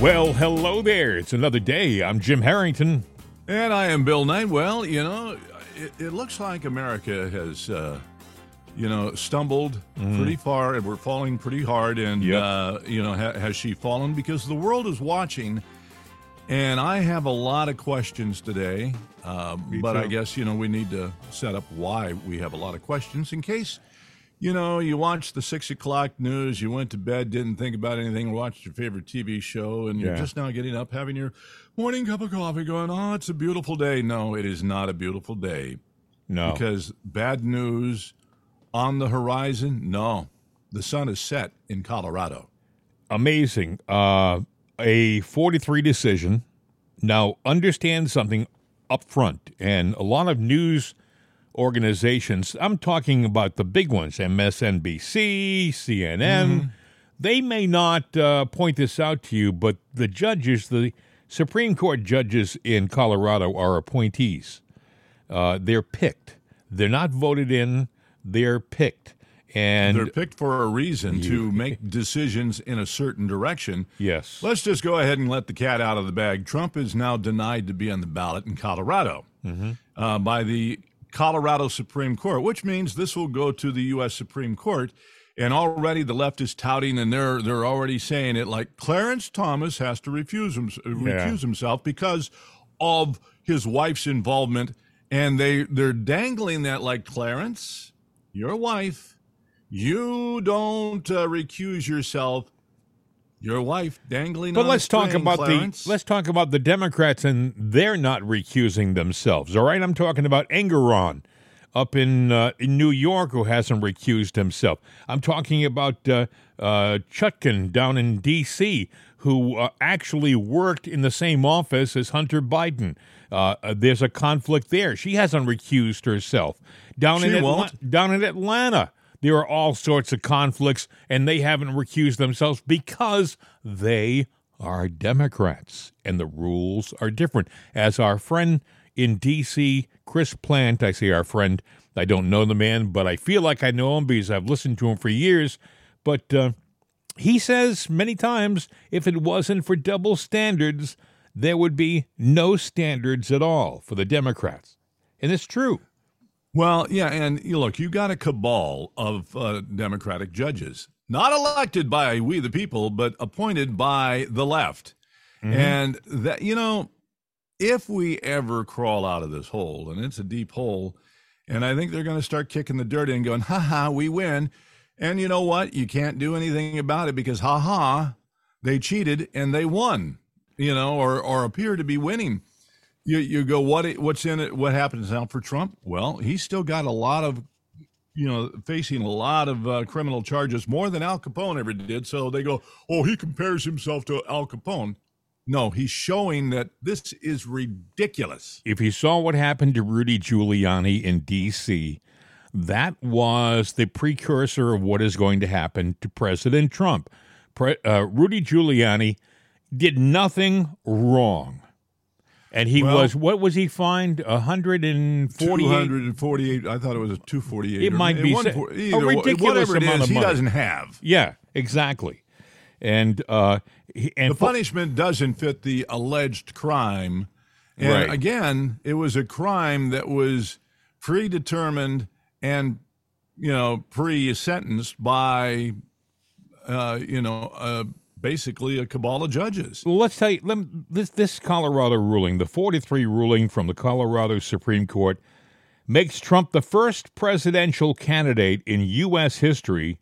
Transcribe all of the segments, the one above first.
Well, hello there. It's another day. I'm Jim Harrington. And I am Bill Knight. Well, you know, it, it looks like America has, uh, you know, stumbled pretty far and we're falling pretty hard. And. Yep. uh, you know, ha- has she fallen? Because the world is watching. And I have a lot of questions today. Uh, but I guess, you know, we need to set up why we have a lot of questions in case. You know, you watched the six o'clock news, you went to bed, didn't think about anything, watched your favorite TV show, and you're Yeah. just now getting up, having your morning cup of coffee, going, Oh, it's a beautiful day. No, it is not a beautiful day No. because bad news on the horizon. No, the sun is set in Colorado. Amazing. Uh, a 43 decision. Now, understand something up front, and a lot of news organizations, I'm talking about the big ones, MSNBC, CNN, they may not uh, point this out to you, but the judges, the Supreme Court judges in Colorado are appointees. Uh, they're picked. They're not voted in, they're picked. And They're picked for a reason to make decisions in a certain direction. yes. Let's just go ahead and let the cat out of the bag. Trump is now denied to be on the ballot in Colorado uh, by the Colorado Supreme Court, which means this will go to the U.S. Supreme Court. And already the left is touting, and they're they're already saying it like Clarence Thomas has to refuse him, recuse himself because of his wife's involvement, and they they're dangling that like Clarence, your wife, you don't uh, recuse yourself. Your wife dangling. But let's talk about Clarence. the let's talk about the Democrats and they're not recusing themselves. All right, I'm talking about Engoron up in uh, in New York who hasn't recused himself. I'm talking about uh, uh, Chutkan down in D.C. who uh, actually worked in the same office as Hunter Biden. Uh, uh, there's a conflict there. She hasn't recused herself. Down in She Atla- won't. down in Atlanta, there are all sorts of conflicts, and they haven't recused themselves because they are Democrats, and the rules are different. As our friend in D.C., Chris Plante, I say our friend, I don't know the man, but I feel like I know him because I've listened to him for years. But uh, he says many times if it wasn't for double standards, there would be no standards at all for the Democrats. And it's true. Well, yeah, and you look, you got a cabal of uh, Democratic judges, not elected by we the people, but appointed by the left. And that, you know, if we ever crawl out of this hole, and it's a deep hole, and I think they're going to start kicking the dirt in, going, ha ha, we win. And you know what? You can't do anything about it because, ha ha, they cheated and they won, you know, or, or appear to be winning you you go what what's in it what happens now for Trump well he's still got a lot of you know facing a lot of uh, criminal charges more than Al Capone ever did so they go oh he compares himself to Al Capone no he's showing that this is ridiculous if you saw what happened to Rudy Giuliani in D.C., that was the precursor of what is going to happen to President Trump. Pre- uh, Rudy Giuliani did nothing wrong. And he Well- was, what was he fined? A 148? 248 I thought it was a 248 It might be one a ridiculous whatever it amount is he doesn't have Yeah, exactly. And, uh, he, and the punishment doesn't fit the alleged crime. And Right. again, it was a crime that was predetermined and you know pre-sentenced by uh, you know uh, basically a cabal of judges. Well, let's tell you let this this Colorado ruling, the 43 ruling from the Colorado Supreme Court, makes Trump the first presidential candidate in U.S. history,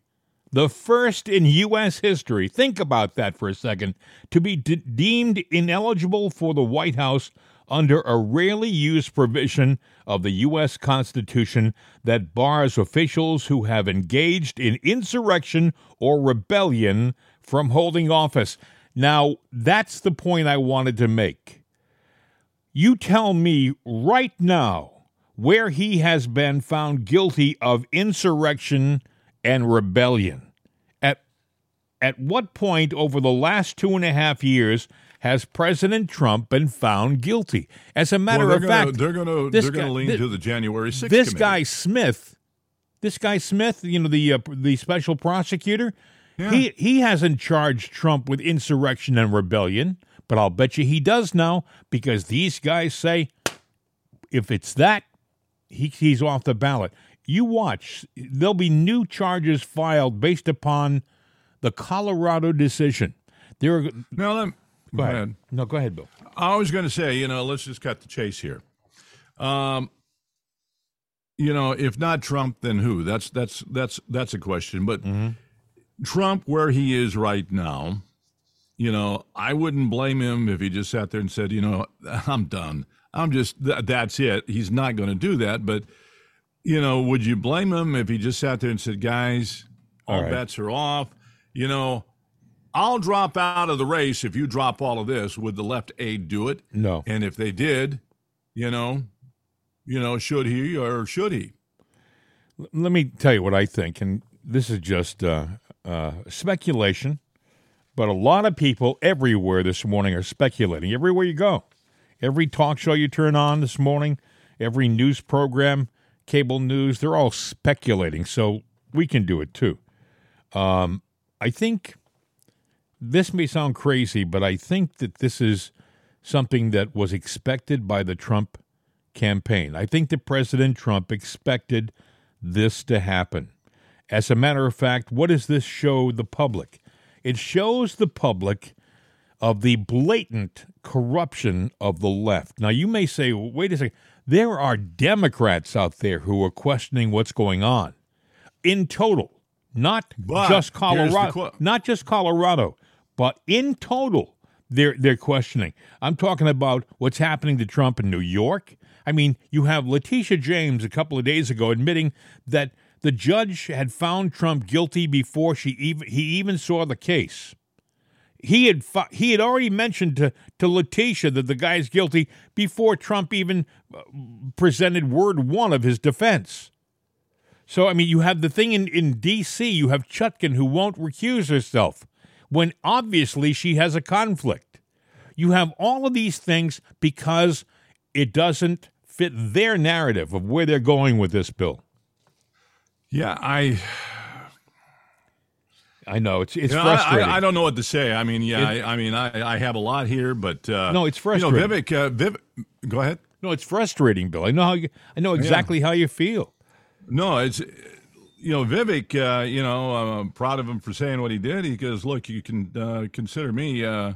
the first in U.S. history. Think about that for a second to be de- deemed ineligible for the White House under a rarely used provision of the U.S. Constitution that bars officials who have engaged in insurrection or rebellion from holding office. Now, that's the point I wanted to make. You tell me right now where he has been found guilty of insurrection and rebellion. At, at what point over the last two and a half years has President Trump been found guilty? As a matter Well, of gonna, fact, they're going to they're going to lean thi- to the January 6th. this committee. guy Smith, this guy Smith, you know the uh, the special prosecutor, Yeah. He he hasn't charged Trump with insurrection and rebellion, but I'll bet you he does now because these guys say if it's that, he, he's off the ballot. You watch, there'll be new charges filed based upon the Colorado decision. There, are, Now, let, go ahead. No, go ahead, Bill. I was going to say, you know, let's just cut the chase here. Um, you know, if not Trump, then who? That's that's that's that's a question. But Trump, where he is right now, you know, I wouldn't blame him if he just sat there and said, you know, I'm done. I'm just th- that's it. He's not going to do that. But you know, would you blame him if he just sat there and said, guys, all All right. bets are off? You know, I'll drop out of the race if you drop all of this. Would the left aid do it? No. And if they did, you know, you know, should he or should he? Let me tell you what I think, and this is just uh, uh, speculation, but a lot of people everywhere this morning are speculating. Everywhere you go, every talk show you turn on this morning, every news program, cable news, they're all speculating. So we can do it too. Um, I think this may sound crazy, but I think that this is something that was expected by the Trump campaign. I think that President Trump expected this to happen. As a matter of fact, what does this show the public? It shows the public of the blatant corruption of the left. Now, you may say, wait a second, there are Democrats out there who are questioning what's going on in total, not But just Colorado, not just Colorado, but in total, they're they're questioning. I'm talking about what's happening to Trump in New York. I mean, you have Letitia James a couple of days ago admitting that the judge had found Trump guilty before she even he even saw the case. He had fi- he had already mentioned to to Letitia that the guy's guilty before Trump even uh, presented word one of his defense. So I mean, you have the thing in in D.C. You have Chutkan who won't recuse herself when obviously she has a conflict. You have all of these things because it doesn't fit their narrative of where they're going with this bill. Yeah, I I know it's it's you know, frustrating. I, I don't know what to say. I mean, yeah, I, I mean, I, I have a lot here, but uh, No, it's You know, frustrating. Vivek, uh, Viv, go ahead. no, it's frustrating, Bill. I know how you, I know exactly how you feel. No, it's you know Vivek. Uh, you know, I'm proud of him for saying what he did. He goes, "Look, you can uh, consider me, uh,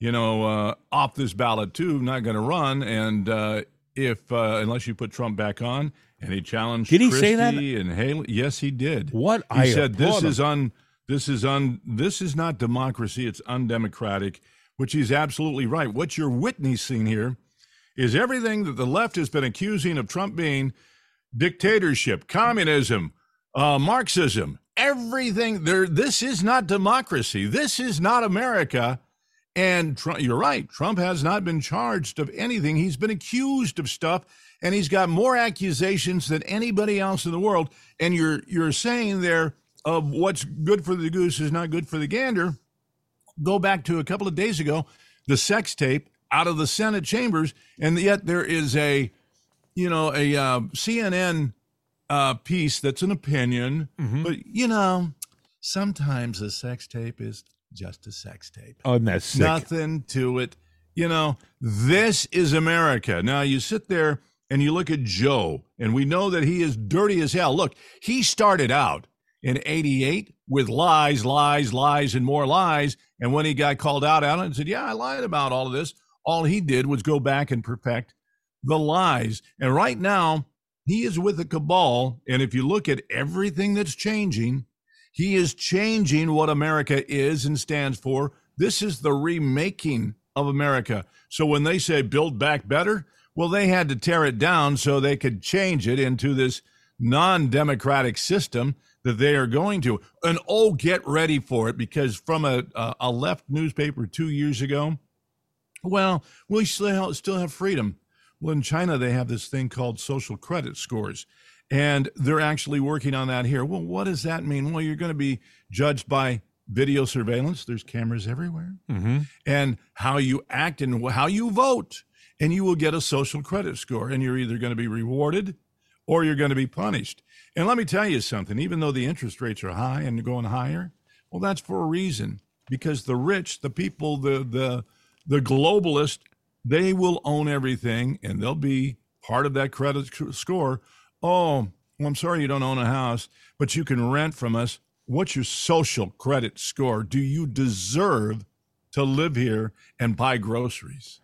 you know, uh, off this ballot too. Not going to run, and uh, if uh, unless you put Trump back on." And he challenged. Did he Christie say that? And Haley. Yes, he did. What? he I said? This applaud is un. This is un. This is not democracy. It's undemocratic. Which he's absolutely right. What you're witnessing here is everything that the left has been accusing of Trump being dictatorship, communism, uh, Marxism, everything. There, this is not democracy. This is not America. And Trump, you're right. Trump has not been charged of anything. He's been accused of stuff, and he's got more accusations than anybody else in the world. And you're you're saying there of what's good for the goose is not good for the gander. Go back to a couple of days ago, the sex tape out of the Senate chambers, and yet there is a you know, a uh, CNN uh, piece that's an opinion, but you know, sometimes a sex tape is just a sex tape. Oh, and that's sick. Nothing to it. You know, this is America. Now you sit there and you look at Joe, and we know that he is dirty as hell. Look, he started out in 88 with lies, lies, lies, and more lies. And when he got called out on it and said, Yeah, I lied about all of this, all he did was go back and perfect the lies. And right now, he is with a cabal. And if you look at everything that's changing, he is changing what America is and stands for. This is the remaking of America. So when they say build back better, well, they had to tear it down so they could change it into this non democratic system that they are going to. And oh, get ready for it because from a, a, left newspaper two years ago, well, we still have freedom. Well, in China, they have this thing called social credit scores, and they're actually working on that here. Well, what does that mean? Well, you're going to be judged by video surveillance. There's cameras everywhere, Mm-hmm. and how you act and how you vote, and you will get a social credit score, and you're either going to be rewarded or you're going to be punished. And let me tell you something: even though the interest rates are high and going higher, Well, that's for a reason because the rich, the people, the the the globalist, they will own everything and they'll be part of that credit score. Oh, well, I'm sorry you don't own a house, but you can rent from us. What's your social credit score? Do you deserve to live here and buy groceries?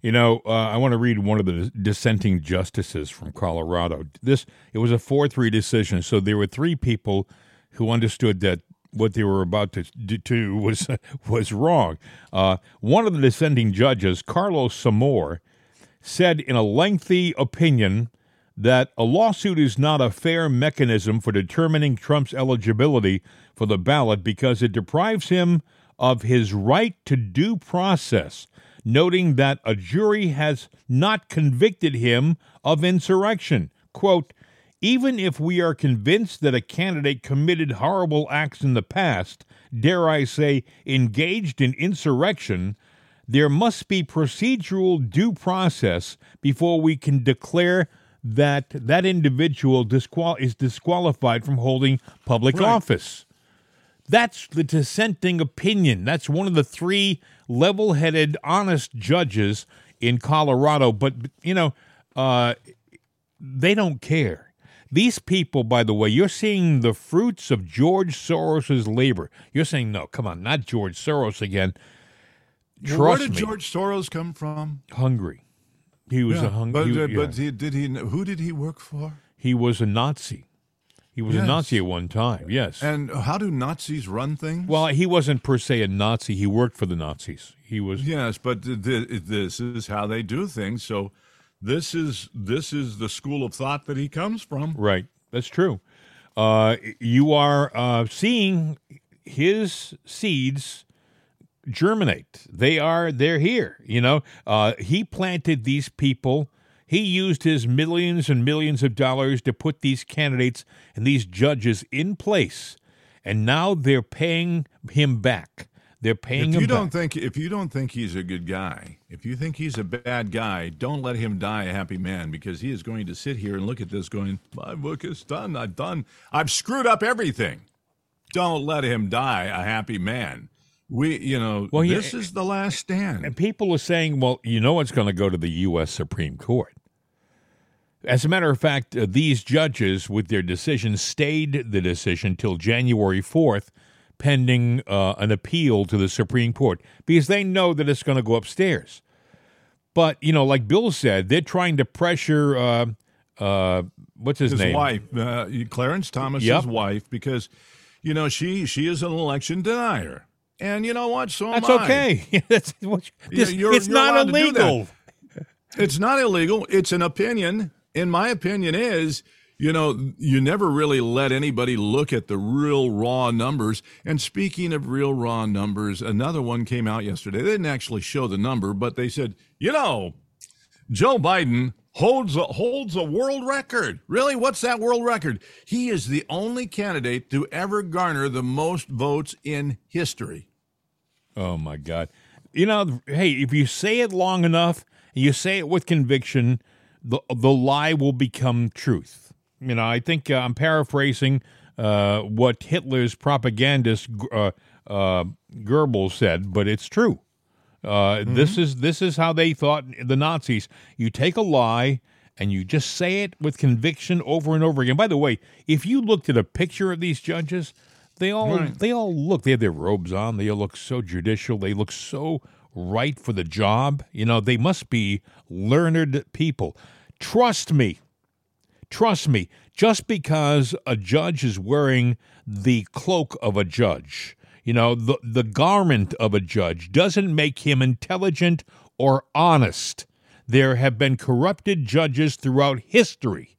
You know, uh, I want to read one of the dissenting justices from Colorado. This it was a four-three decision, so there were three people who understood that what they were about to do was was wrong. Uh, one of the dissenting judges, Carlos Samour, said in a lengthy opinion that a lawsuit is not a fair mechanism for determining Trump's eligibility for the ballot because it deprives him of his right to due process noting that a jury has not convicted him of insurrection. Quote, even if we are convinced that a candidate committed horrible acts in the past, dare I say, engaged in insurrection, there must be procedural due process before we can declare that that individual disqual- is disqualified from holding public right. office. That's the dissenting opinion. That's one of the three level headed, honest judges in Colorado. But, you know, uh, they don't care. These people, by the way, you're seeing the fruits of George Soros's labor. You're saying, no, come on, not George Soros again. Trust Where did me. George Soros come from? Hungary. He was yeah, a hungry. But, uh, yeah. but he, did he? Who did he work for? He was a Nazi. He was yes. a Nazi at one time, yes. And how do Nazis run things? Well, he wasn't per se a Nazi. He worked for the Nazis. He was Yes, but th- this is how they do things. So this is this is the school of thought that he comes from. Right. That's true. Uh, you are uh, seeing his seeds germinate. They are they're here, you know. Uh, he planted these people he used his millions and millions of dollars to put these candidates and these judges in place, and now they're paying him back. They're paying if you him don't back. think if you don't think he's a good guy, if you think he's a bad guy, don't let him die a happy man because he is going to sit here and look at this going, my book is done. I've done. I've screwed up everything. Don't let him die a happy man. We, you know, well, this yeah, is the last stand. And people are saying, well, you know, it's going to go to the U.S. Supreme Court. As a matter of fact, uh, these judges, with their decision, stayed the decision till January 4th, pending uh, an appeal to the Supreme Court, because they know that it's going to go upstairs. But, you know, like Bill said, they're trying to pressure, uh, uh what's his, his name? wife, uh, Clarence Thomas's yep. wife, because, you know, she she is an election denier. And you know what? So That's okay. That's what, this, you're, it's you're not illegal. It's not illegal. It's an opinion in my opinion, is you know, you never really let anybody look at the real raw numbers. And speaking of real raw numbers, another one came out yesterday. They didn't actually show the number, but they said, you know, Joe Biden holds a, holds a world record. Really? What's that world record? He is the only candidate to ever garner the most votes in history. Oh my God. You know, hey, if you say it long enough, you say it with conviction, the the lie will become truth. You know, I think uh, I'm paraphrasing uh, what Hitler's propagandist uh, uh, Goebbels said, but it's true. Uh, mm-hmm. This is this is how they thought the Nazis. You take a lie and you just say it with conviction over and over again. By the way, if you looked at a picture of these judges, they all right. they all look. They have their robes on. They all look so judicial. They look so right for the job. You know, they must be learned people. Trust me. Trust me. Just because a judge is wearing the cloak of a judge, you know, the, the garment of a judge, doesn't make him intelligent or honest. There have been corrupted judges throughout history.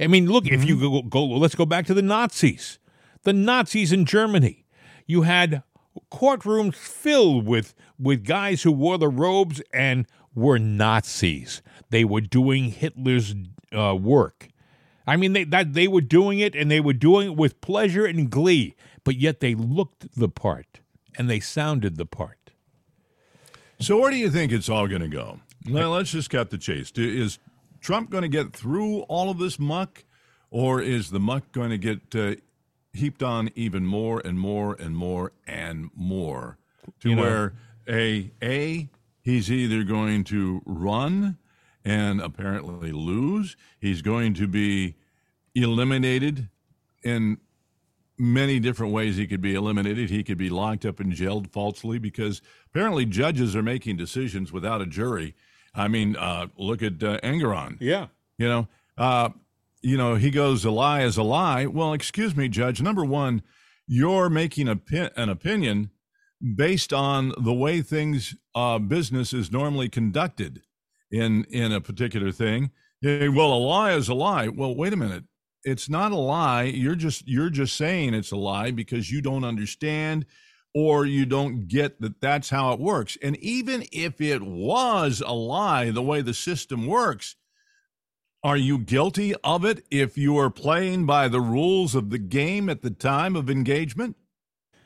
I mean, look, mm-hmm. if you go, go, let's go back to the Nazis. The Nazis in Germany. You had courtrooms filled with with guys who wore the robes and were Nazis. They were doing Hitler's uh, work. I mean, they that they were doing it, and they were doing it with pleasure and glee. But yet, they looked the part, and they sounded the part. So, where do you think it's all going to go? Well, let's just cut the chase. Is Trump going to get through all of this muck, or is the muck going to get uh, heaped on even more and more and more and more to You know- where a a he's either going to run and apparently lose. He's going to be eliminated in many different ways he could be eliminated. He could be locked up and jailed falsely because apparently judges are making decisions without a jury. I mean uh, look at uh, engoron. Yeah. you know, uh, you know, he goes, a lie is a lie. Well, excuse me, Judge. Number one, you're making a an opinion based on the way things uh, business is normally conducted in in a particular thing. Yeah, well, a lie is a lie. Well, wait a minute. It's not a lie. You're just you're just saying it's a lie because you don't understand or you don't get that that's how it works. And even if it was a lie, the way the system works, are you guilty of it if you are playing by the rules of the game at the time of engagement?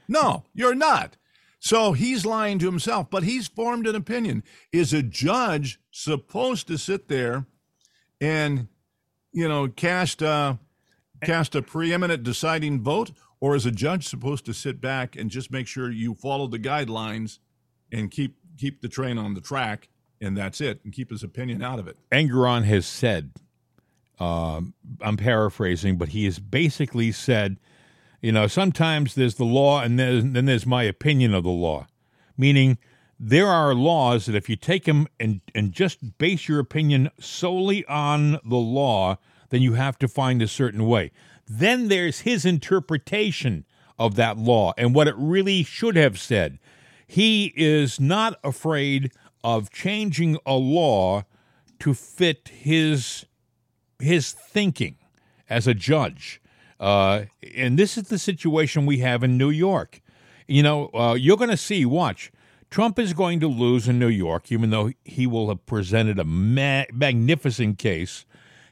No, you're not. So he's lying to himself, but he's formed an opinion. Is a judge supposed to sit there and, you know, cast a, cast a preeminent deciding vote, or is a judge supposed to sit back and just make sure you follow the guidelines and keep keep the train on the track, and that's it, and keep his opinion out of it? Engoron has said, um, I'm paraphrasing, but he has basically said, you know, sometimes there's the law and then, then there's my opinion of the law, meaning there are laws that if you take them and, and just base your opinion solely on the law, then you have to find a certain way. Then there's his interpretation of that law and what it really should have said. He is not afraid of changing a law to fit his his thinking as a judge. Uh, and this is the situation we have in New York. You know, uh, you're going to see, watch, Trump is going to lose in New York, even though he will have presented a ma- magnificent case.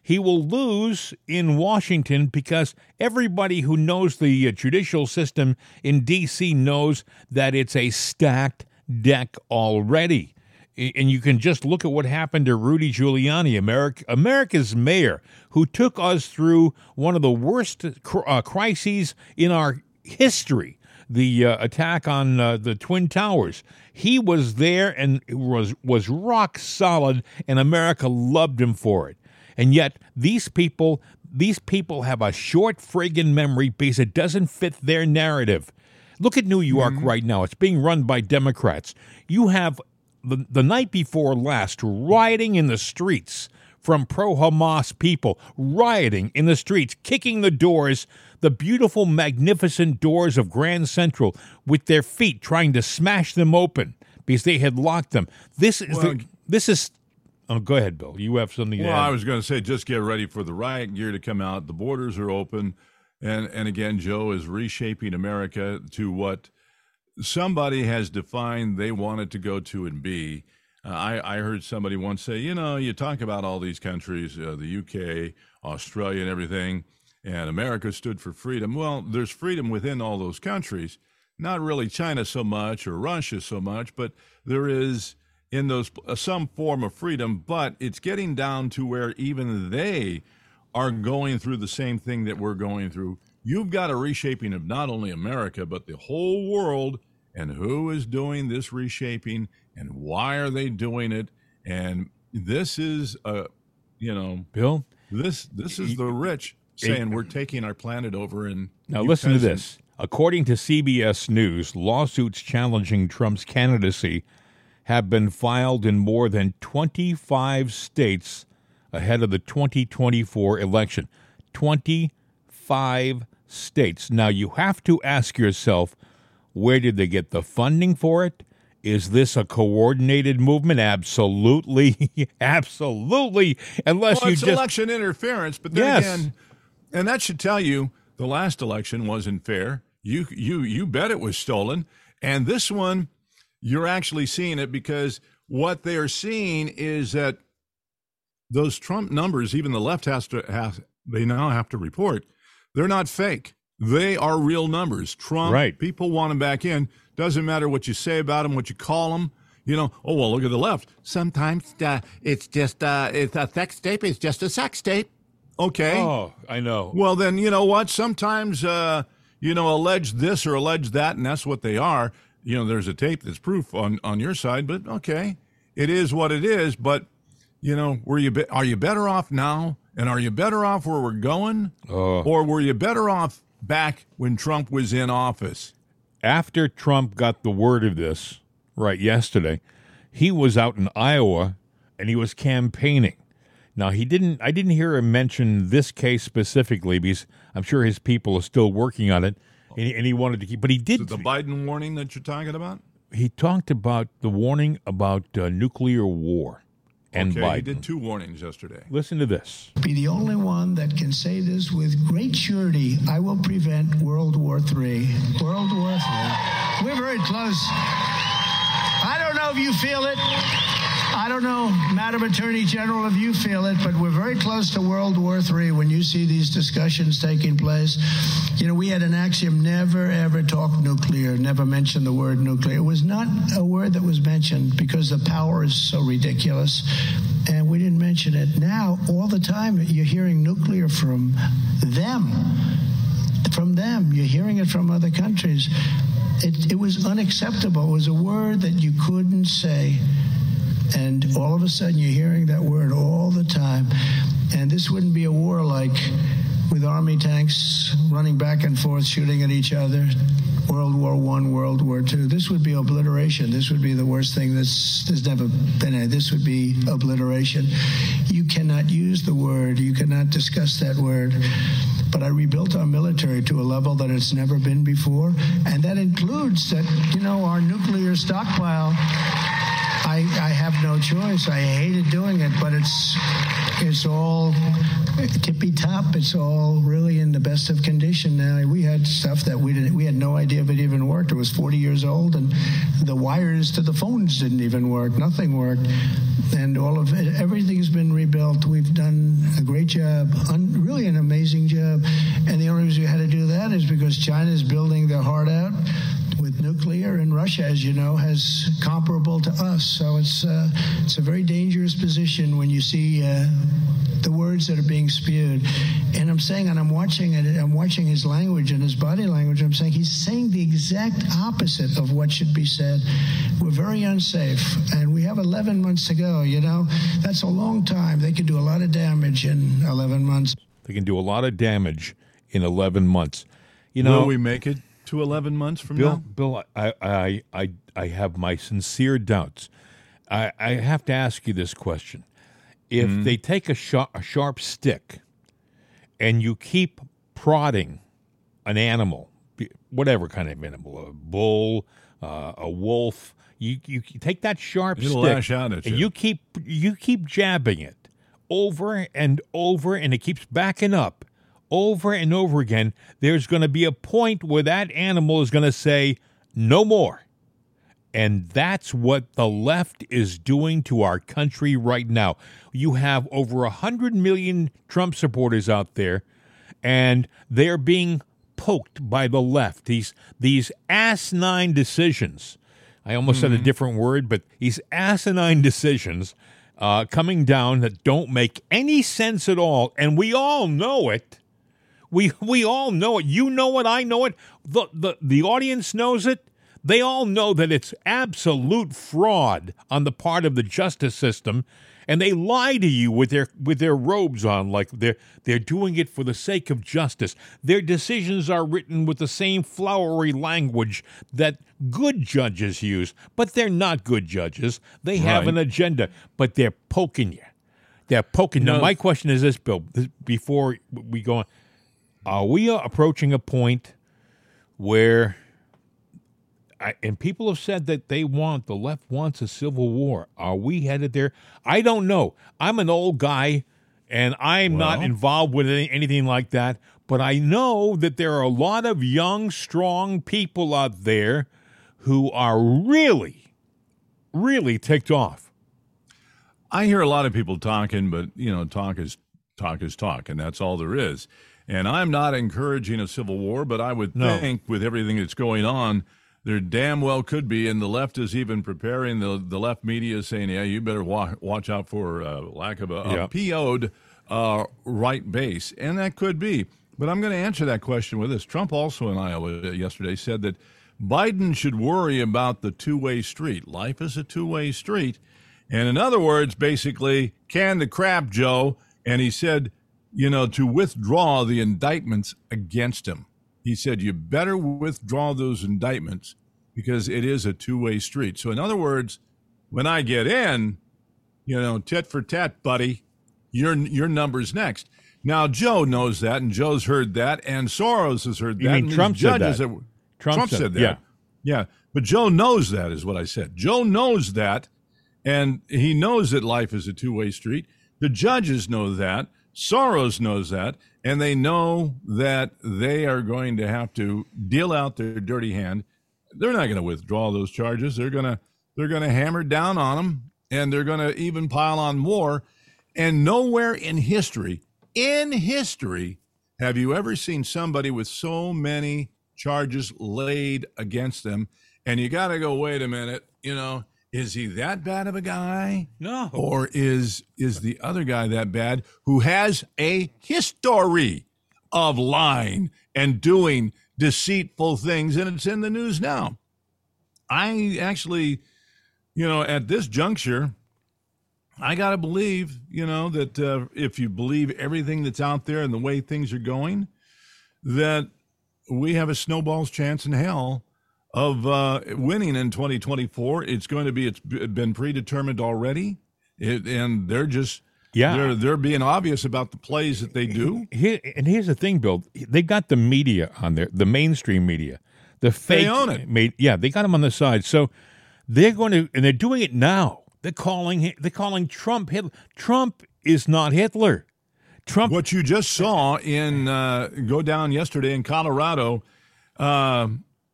He will lose in Washington because everybody who knows the uh, judicial system in D.C. knows that it's a stacked deck already. And you can just look at what happened to Rudy Giuliani, America, America's mayor, who took us through one of the worst cr- uh, crises in our history the uh, attack on uh, the Twin Towers. He was there and was, was rock solid, and America loved him for it. And yet, these people, these people have a short friggin' memory because it doesn't fit their narrative. Look at New York right now. It's being run by Democrats. You have the, the night before last rioting in the streets from pro Hamas people, rioting in the streets, kicking the doors, the beautiful, magnificent doors of Grand Central with their feet, trying to smash them open because they had locked them. This is Well, the, this is. Oh, go ahead, Bill. You have something to Well, add. I was going to say, just get ready for the riot gear to come out. The borders are open, and and again, Joe is reshaping America to what somebody has defined they wanted to go to and be. Uh, I I heard somebody once say, you know, you talk about all these countries, uh, the UK, Australia, and everything, and America stood for freedom. Well, there's freedom within all those countries. Not really China so much or Russia so much, but there is in those uh, some form of freedom. But it's getting down to where even they are going through the same thing that we're going through. You've got a reshaping of not only America but the whole world, and who is doing this reshaping, and why are they doing it? And this is a, you know, Bill, this this is the rich saying we're taking our planet over and Now, listen to this. According to CBS News, lawsuits challenging Trump's candidacy have been filed in more than 25 states ahead of the 2024 election. 25 states. Now, you have to ask yourself where did they get the funding for it? Is this a coordinated movement? Absolutely. Absolutely. Unless Well, you just. election interference, but then Yes. again, and that should tell you the last election wasn't fair. You you you bet it was stolen, and this one, you're actually seeing it because what they are seeing is that those Trump numbers, even the left has to have they now have to report, they're not fake. They are real numbers. Trump, Right. people want him back in. Doesn't matter what you say about him, what you call him. You know, oh well, look at the left. Sometimes uh, it's just uh, it's a sex tape. It's just a sex tape. Okay. Oh, I know. Well, then you know what? Sometimes uh, you know, allege this or allege that, and that's what they are. You know, there's a tape that's proof on on your side, but okay, it is what it is. But you know, were you be- are you better off now, and are you better off where we're going, Uh. or were you better off back when Trump was in office? After Trump got the word of this, right, yesterday, he was out in Iowa and he was campaigning. Now he didn't I didn't hear him mention this case specifically because I'm sure his people are still working on it. And he, and he wanted to keep, but he did. The Biden warning that you're talking about? he talked about the warning about uh, nuclear war and okay, Biden. he did two warnings yesterday. Listen to this. be the only one that can say this with great surety. I will prevent World War III. World War III. We're very close. I don't know if you feel it. I don't know, Madam Attorney General, if you feel it, but we're very close to World War III when you see these discussions taking place. You know, we had an axiom never, ever talk nuclear, never mention the word nuclear. It was not a word that was mentioned because the power is so ridiculous, and we didn't mention it. Now, all the time, you're hearing nuclear from them from them. You're hearing it from other countries. It, it was unacceptable. It was a word that you couldn't say. And all of a sudden, you're hearing that word all the time. And this wouldn't be a war like with army tanks running back and forth, shooting at each other. World War One, World War Two. This would be obliteration. This would be the worst thing that's there's never been. This would be obliteration. You cannot use the word. You cannot discuss that word. But I rebuilt our military to a level that it's never been before, and that includes that you know our nuclear stockpile. I, I have no choice. I hated doing it, but it's it's all tippy top. It's all really in the best of condition now. We had stuff that we didn't. We had no idea if it even worked. It was 40 years old, and the wires to the phones didn't even work. Nothing worked, and all of it, everything's been rebuilt. We've done a great job, un, really an amazing job. And the only reason we had to do that is because China's building their heart out nuclear, and Russia, as you know, has comparable to us. So it's uh, it's a very dangerous position when you see uh, the words that are being spewed. And I'm saying, and I'm watching it. I'm watching his language and his body language. I'm saying he's saying the exact opposite of what should be said. We're very unsafe, and we have 11 months to go. You know, that's a long time. They could do a lot of damage in 11 months. They can do a lot of damage in 11 months. You know, Will we make it to 11 months from Bill, now? Bill, I, I, I, I have my sincere doubts. I, I have to ask you this question: If Mm-hmm. they take a sharp, a sharp stick, and you keep prodding an animal, whatever kind of animal, a bull, uh, a wolf, you, you take that sharp It'll stick lash out at and you. you keep you keep jabbing it over and over, and it keeps backing up over and over again, there's going to be a point where that animal is going to say, no more. And that's what the left is doing to our country right now. You have over 100 million Trump supporters out there, and they're being poked by the left. These, these asinine decisions. I almost said a different word, but these asinine decisions uh, coming down that don't make any sense at all. And we all know it. We we all know it. You know it. I know it. The the the audience knows it. They all know that it's absolute fraud on the part of the justice system, and they lie to you with their with their robes on, like they're they're doing it for the sake of justice. Their decisions are written with the same flowery language that good judges use, but they're not good judges. They have an agenda, but they're poking you. They're poking. Now, my question is this, Bill. Before we go on, are we uh, approaching a point where, I, and people have said that they want, the left wants a civil war. Are we headed there? I don't know. I'm an old guy and I'm not involved with any, anything like that, but I know that there are a lot of young, strong people out there who are really, really ticked off. I hear a lot of people talking, but you know, talk is talk is talk, and that's all there is. And I'm not encouraging a civil war, but I would No. think with everything that's going on, there damn well could be. And the left is even preparing. The the left media is saying, "Yeah, you better wa- watch out for uh, lack of a, a Yeah. PO'd uh, right base," and that could be. But I'm going to answer that question with this. Trump also in Iowa yesterday said that Biden should worry about the two way street. Life is a two way street. And in other words, basically, can the crap, Joe. And he said, you know, to withdraw the indictments against him. He said, you better withdraw those indictments because it is a two way street. So, in other words, when I get in, you know, tit for tat, buddy, your, your number's next. Now, Joe knows that, and Joe's heard that, and Soros has heard You that. mean and Trump said judges that. Trump Trump, said- said, that. yeah. Yeah. But Joe knows that, is what I said. Joe knows that, and he knows that life is a two way street. The judges know that. Soros knows that. And they know that they are going to have to deal out their dirty hand. They're not going to withdraw those charges. They're going to they're going to hammer down on them, and they're going to even pile on more. And nowhere in history, in history, have you ever seen somebody with so many charges laid against them? And you got to go, wait a minute, you know, is he that bad of a guy? No. Or is is the other guy that bad who has a history of lying and doing deceitful things and it's in the news now. I actually, you know, at this juncture, I got to believe, you know, that uh, if you believe everything that's out there and the way things are going, that we have a snowball's chance in hell of uh, winning in 2024. It's going to be, it's been predetermined already. It, and they're just, Yeah. they're, they're being obvious about the plays that they do. Here, and here's the thing, Bill. They've got the media on there, the mainstream media, the fake. own it. ma- yeah, they got them on the side. So they're going to, and they're doing it now. They're calling. They're calling Trump Hitler. Trump is not Hitler. Trump. What you just saw in uh, go down yesterday in Colorado, uh,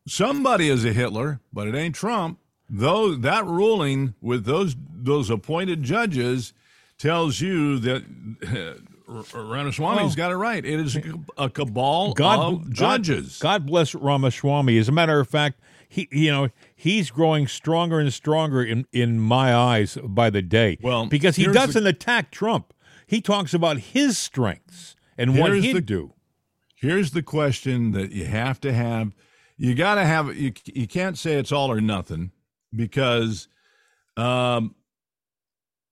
somebody is a Hitler, but it ain't Trump. Though that ruling with those those appointed judges tells you that uh, Ramaswamy's got it right. It is a, a cabal God, of judges. God, God bless Ramaswamy. As a matter of fact, he you know he's growing stronger and stronger in in my eyes by the day. Well, because he doesn't the- attack Trump. He talks about his strengths and what he'd the- do. Here's the question that you have to have. You got to have. You, you can't say it's all or nothing because um,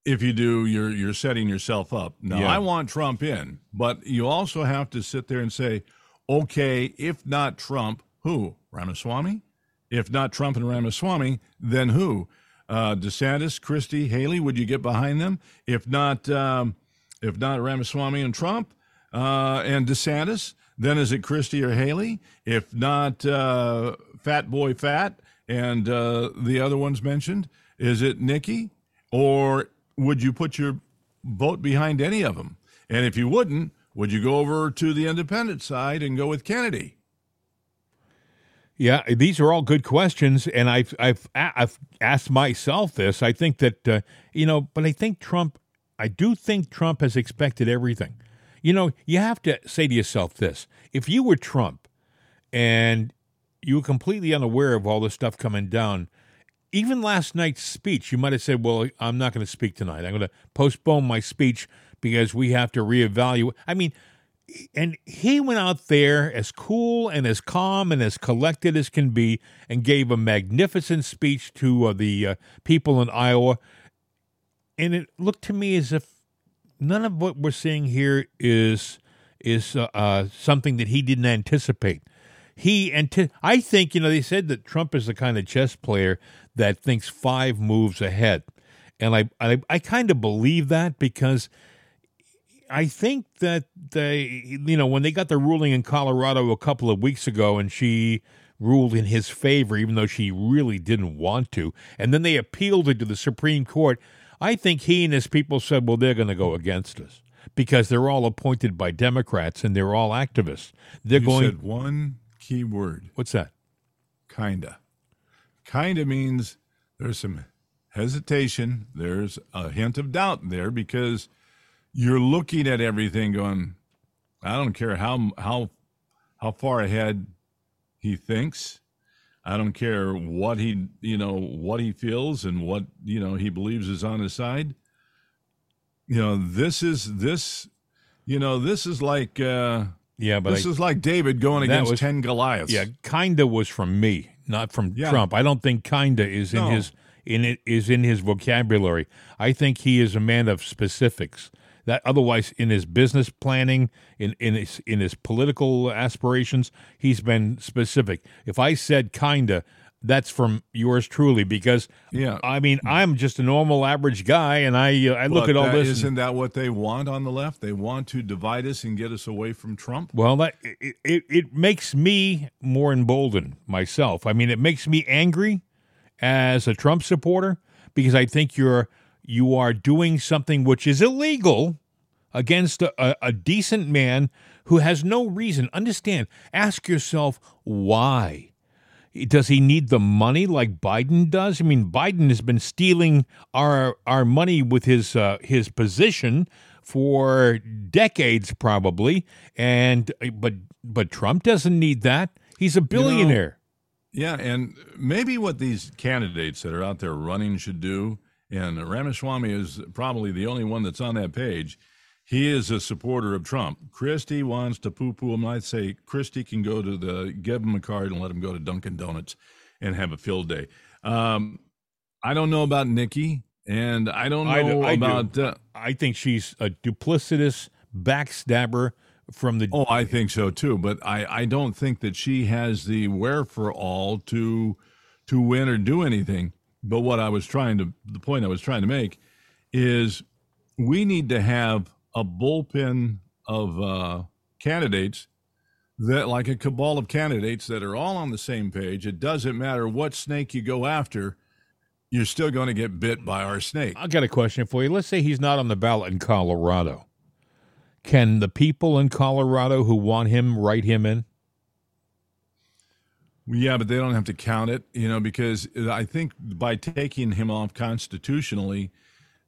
if you do, you're you're setting yourself up. Now, Yeah. I want Trump in, but you also have to sit there and say, okay, if not Trump, who? Ramaswamy? If not Trump and Ramaswamy, then who? Uh, DeSantis, Christie, Haley? Would you get behind them? If not, um, if not Ramaswamy and Trump uh, and DeSantis, then is it Christie or Haley? If not uh, Fat Boy Fat and uh, the other ones mentioned, is it Nikki? Or would you put your vote behind any of them? And if you wouldn't, would you go over to the independent side and go with Kennedy? Yeah, these are all good questions, and I've I've I've asked myself this. I think that uh, you know, but I think Trump. I do think Trump has expected everything. You know, you have to say to yourself this: if you were Trump, and you were completely unaware of all this stuff coming down, even last night's speech, you might have said, "Well, I'm not going to speak tonight. I'm going to postpone my speech because we have to reevaluate." I mean, and he went out there as cool and as calm and as collected as can be and gave a magnificent speech to uh, the uh, people in Iowa. And it looked to me as if none of what we're seeing here is is uh, uh, something that he didn't anticipate. He and I think you know they said that Trump is the kind of chess player that thinks five moves ahead, and I I, I kind of believe that because I think that they, you know, when they got the ruling in Colorado a couple of weeks ago and she ruled in his favor, even though she really didn't want to, and then they appealed it to the Supreme Court, I think he and his people said, well, they're going to go against us because they're all appointed by Democrats and they're all activists. They're You going, said one key word, what's that? kinda. Kinda means there's some hesitation, there's a hint of doubt there because you're looking at everything going, I don't care how how how far ahead he thinks. I don't care what he you know what he feels and what you know he believes is on his side. You know, this is this you know, this is like uh Yeah, but this I, is like David going against was- ten Goliaths. yeah, kinda was from me, not from Yeah. Trump. I don't think kinda is in No. his in it is in his vocabulary. I think he is a man of specifics. That otherwise, in his business planning, in in his in his political aspirations, he's been specific. If I said kinda, that's from yours truly because Yeah. I mean I'm just a normal average guy, and I uh, I look But at all this. Isn't that what they want on the left? They want to divide us and get us away from Trump. Well, that it, it, it makes me more emboldened myself. I mean, it makes me angry as a Trump supporter because I think you're you are doing something which is illegal against a, a, a decent man who has no reason. Understand? Ask yourself why. Does he need the money like Biden does? I mean, Biden has been stealing our our money with his uh, his position for decades, probably. And but but Trump doesn't need that. He's a billionaire. Yeah, and maybe what these candidates that are out there running should do, and Ramaswamy is probably the only one that's on that page. He is a supporter of Trump. Christie wants to poo-poo him. I'd say Christie can go to the give him a card and let him go to Dunkin' Donuts and have a field day. Um, I don't know about Nikki, and I don't know I do- I do. about. Uh, I think she's a duplicitous backstabber from the. Oh, I think so too. But I, I don't think that she has the wherefore all to to win or do anything. But what I was trying to the point I was trying to make is we need to have a bullpen of uh, candidates that like a cabal of candidates that are all on the same page. It doesn't matter what snake you go after, you're still going to get bit by our snake. I got a question for you. Let's say he's not on the ballot in Colorado. Can the people in Colorado who want him write him in? Yeah, but they don't have to count it, you know, because I think by taking him off constitutionally,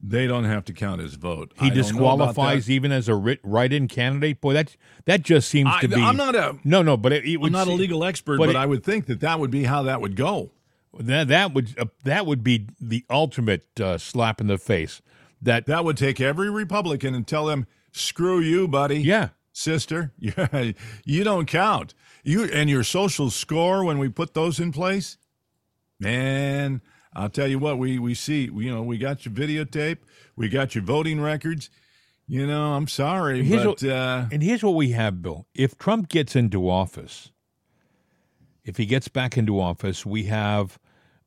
they don't have to count his vote. He I don't know about disqualifies even as a writ- write-in candidate. Boy, that that just seems I, to be. I'm not a No, no, but it, it I'm not a legal expert, but but, it- I would think that that would be how that would go. That that would uh, that would be the ultimate uh, slap in the face. That That would take every Republican and tell them, "Screw you, buddy." yeah. sister. You don't count. You and your social score when we put those in place, man. I'll tell you what. We we see. You know, we got your videotape. We got your voting records. You know, I'm sorry, Here's but what- uh, And here's what we have, Bill. If Trump gets into office, if he gets back into office, we have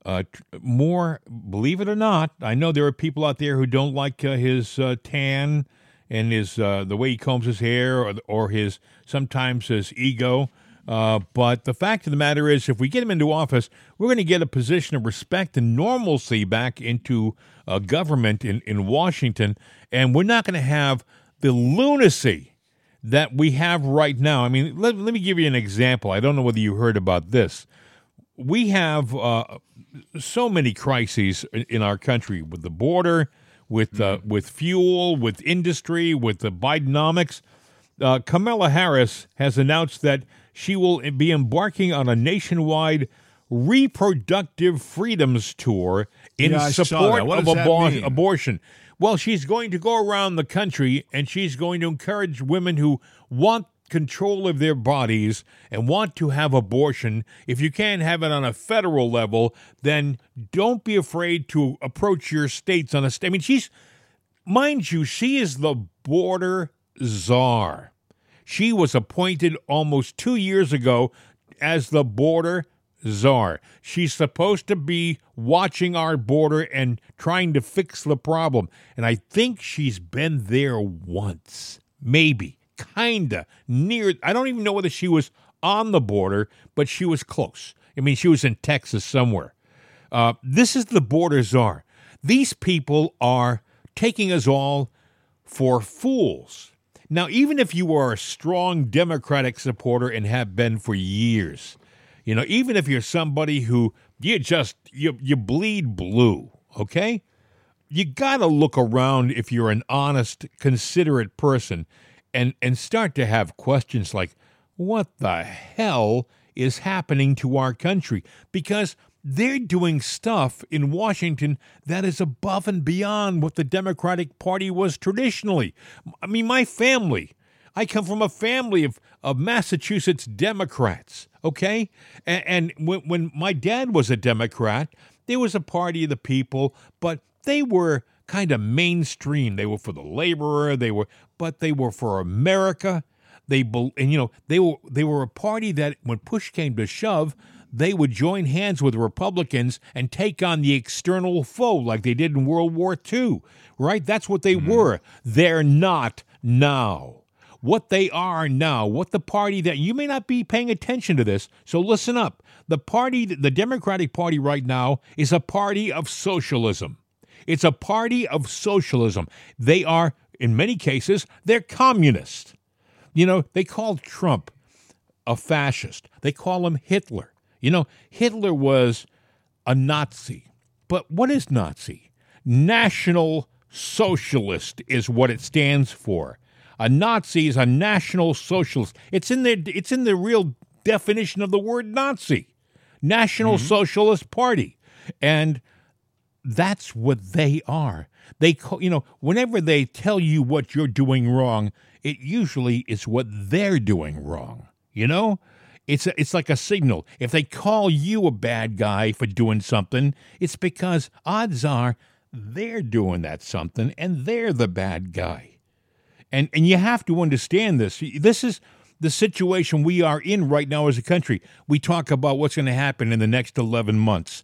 uh, more. Believe it or not, I know there are people out there who don't like uh, his uh, tan and his uh, the way he combs his hair, or, or his sometimes his ego. Uh, but the fact of the matter is, if we get him into office, we're going to get a position of respect and normalcy back into uh, government in, in Washington, and we're not going to have the lunacy that we have right now. I mean, let, let me give you an example. I don't know whether you heard about this. We have uh, so many crises in, in our country with the border, with uh, with fuel, with industry, with the Bidenomics. Uh, Kamala Harris has announced that she will be embarking on a nationwide reproductive freedoms tour in Yeah, support of abor- abortion. Well, she's going to go around the country and she's going to encourage women who want control of their bodies and want to have abortion. If you can't have it on a federal level, then don't be afraid to approach your states on a state. I mean, she's, mind you, she is the border czar. She was appointed almost two years ago as the border czar. She's supposed to be watching our border and trying to fix the problem. And I think she's been there once, maybe, kinda near. I don't even know whether she was on the border, but she was close. I mean, she was in Texas somewhere. Uh, this is the border czar. These people are taking us all for fools. Now, even if you are a strong Democratic supporter and have been for years, you know, even if you're somebody who you just you you bleed blue, okay? You got to look around if you're an honest, considerate person and and start to have questions like what the hell is happening to our country because they're doing stuff in Washington that is above and beyond what the Democratic Party was traditionally. I mean, my family, I come from a family of, of Massachusetts Democrats, okay? And, and when, when my dad was a Democrat, there was a party of the people, but they were kind of mainstream. They were for the laborer, they were, but they were for America. They and you know they were they were a party that when push came to shove, they would join hands with Republicans and take on the external foe like they did in World War II, right? That's what they mm-hmm. were. They're not now. What they are now, what the party that you may not be paying attention to this, so listen up. The party, the Democratic Party right now is a party of socialism. It's a party of socialism. They are, in many cases, they're communist. You know, they called Trump a fascist. They call him Hitler. You know, Hitler was a Nazi. But what is Nazi? National Socialist is what it stands for. A Nazi is a National Socialist. It's in the it's in the real definition of the word Nazi. National mm-hmm. Socialist Party. And that's what they are. They call, you know, whenever they tell you what you're doing wrong, it usually is what they're doing wrong. You know? It's a, it's like a signal. If they call you a bad guy for doing something, it's because odds are they're doing that something and they're the bad guy. And and you have to understand this. This is the situation we are in right now as a country. We talk about what's going to happen in the next 11 months.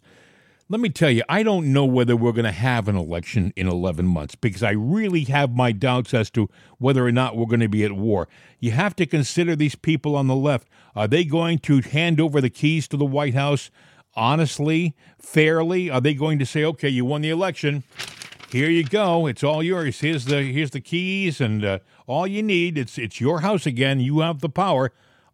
Let me tell you, I don't know whether we're going to have an election in 11 months because I really have my doubts as to whether or not we're going to be at war. You have to consider these people on the left. Are they going to hand over the keys to the White House honestly, fairly? Are they going to say, "Okay, you won the election. Here you go. It's all yours. Here's the here's the keys and uh, all you need. It's it's your house again. You have the power."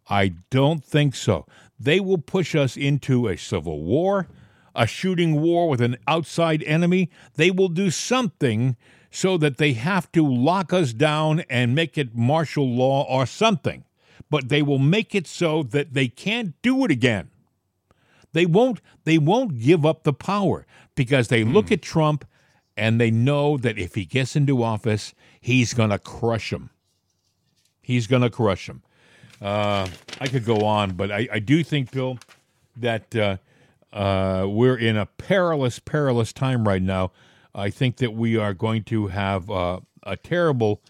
I don't think so. They will push us into a civil war a shooting war with an outside enemy, they will do something so that they have to lock us down and make it martial law or something. But they will make it so that they can't do it again. They won't they won't give up the power because they look hmm. at Trump and they know that if he gets into office, he's going to crush him. He's going to crush him. Uh, I could go on, but I, I do think, Bill, that uh, uh, we're in a perilous, perilous time right now. I think that we are going to have uh, a terrible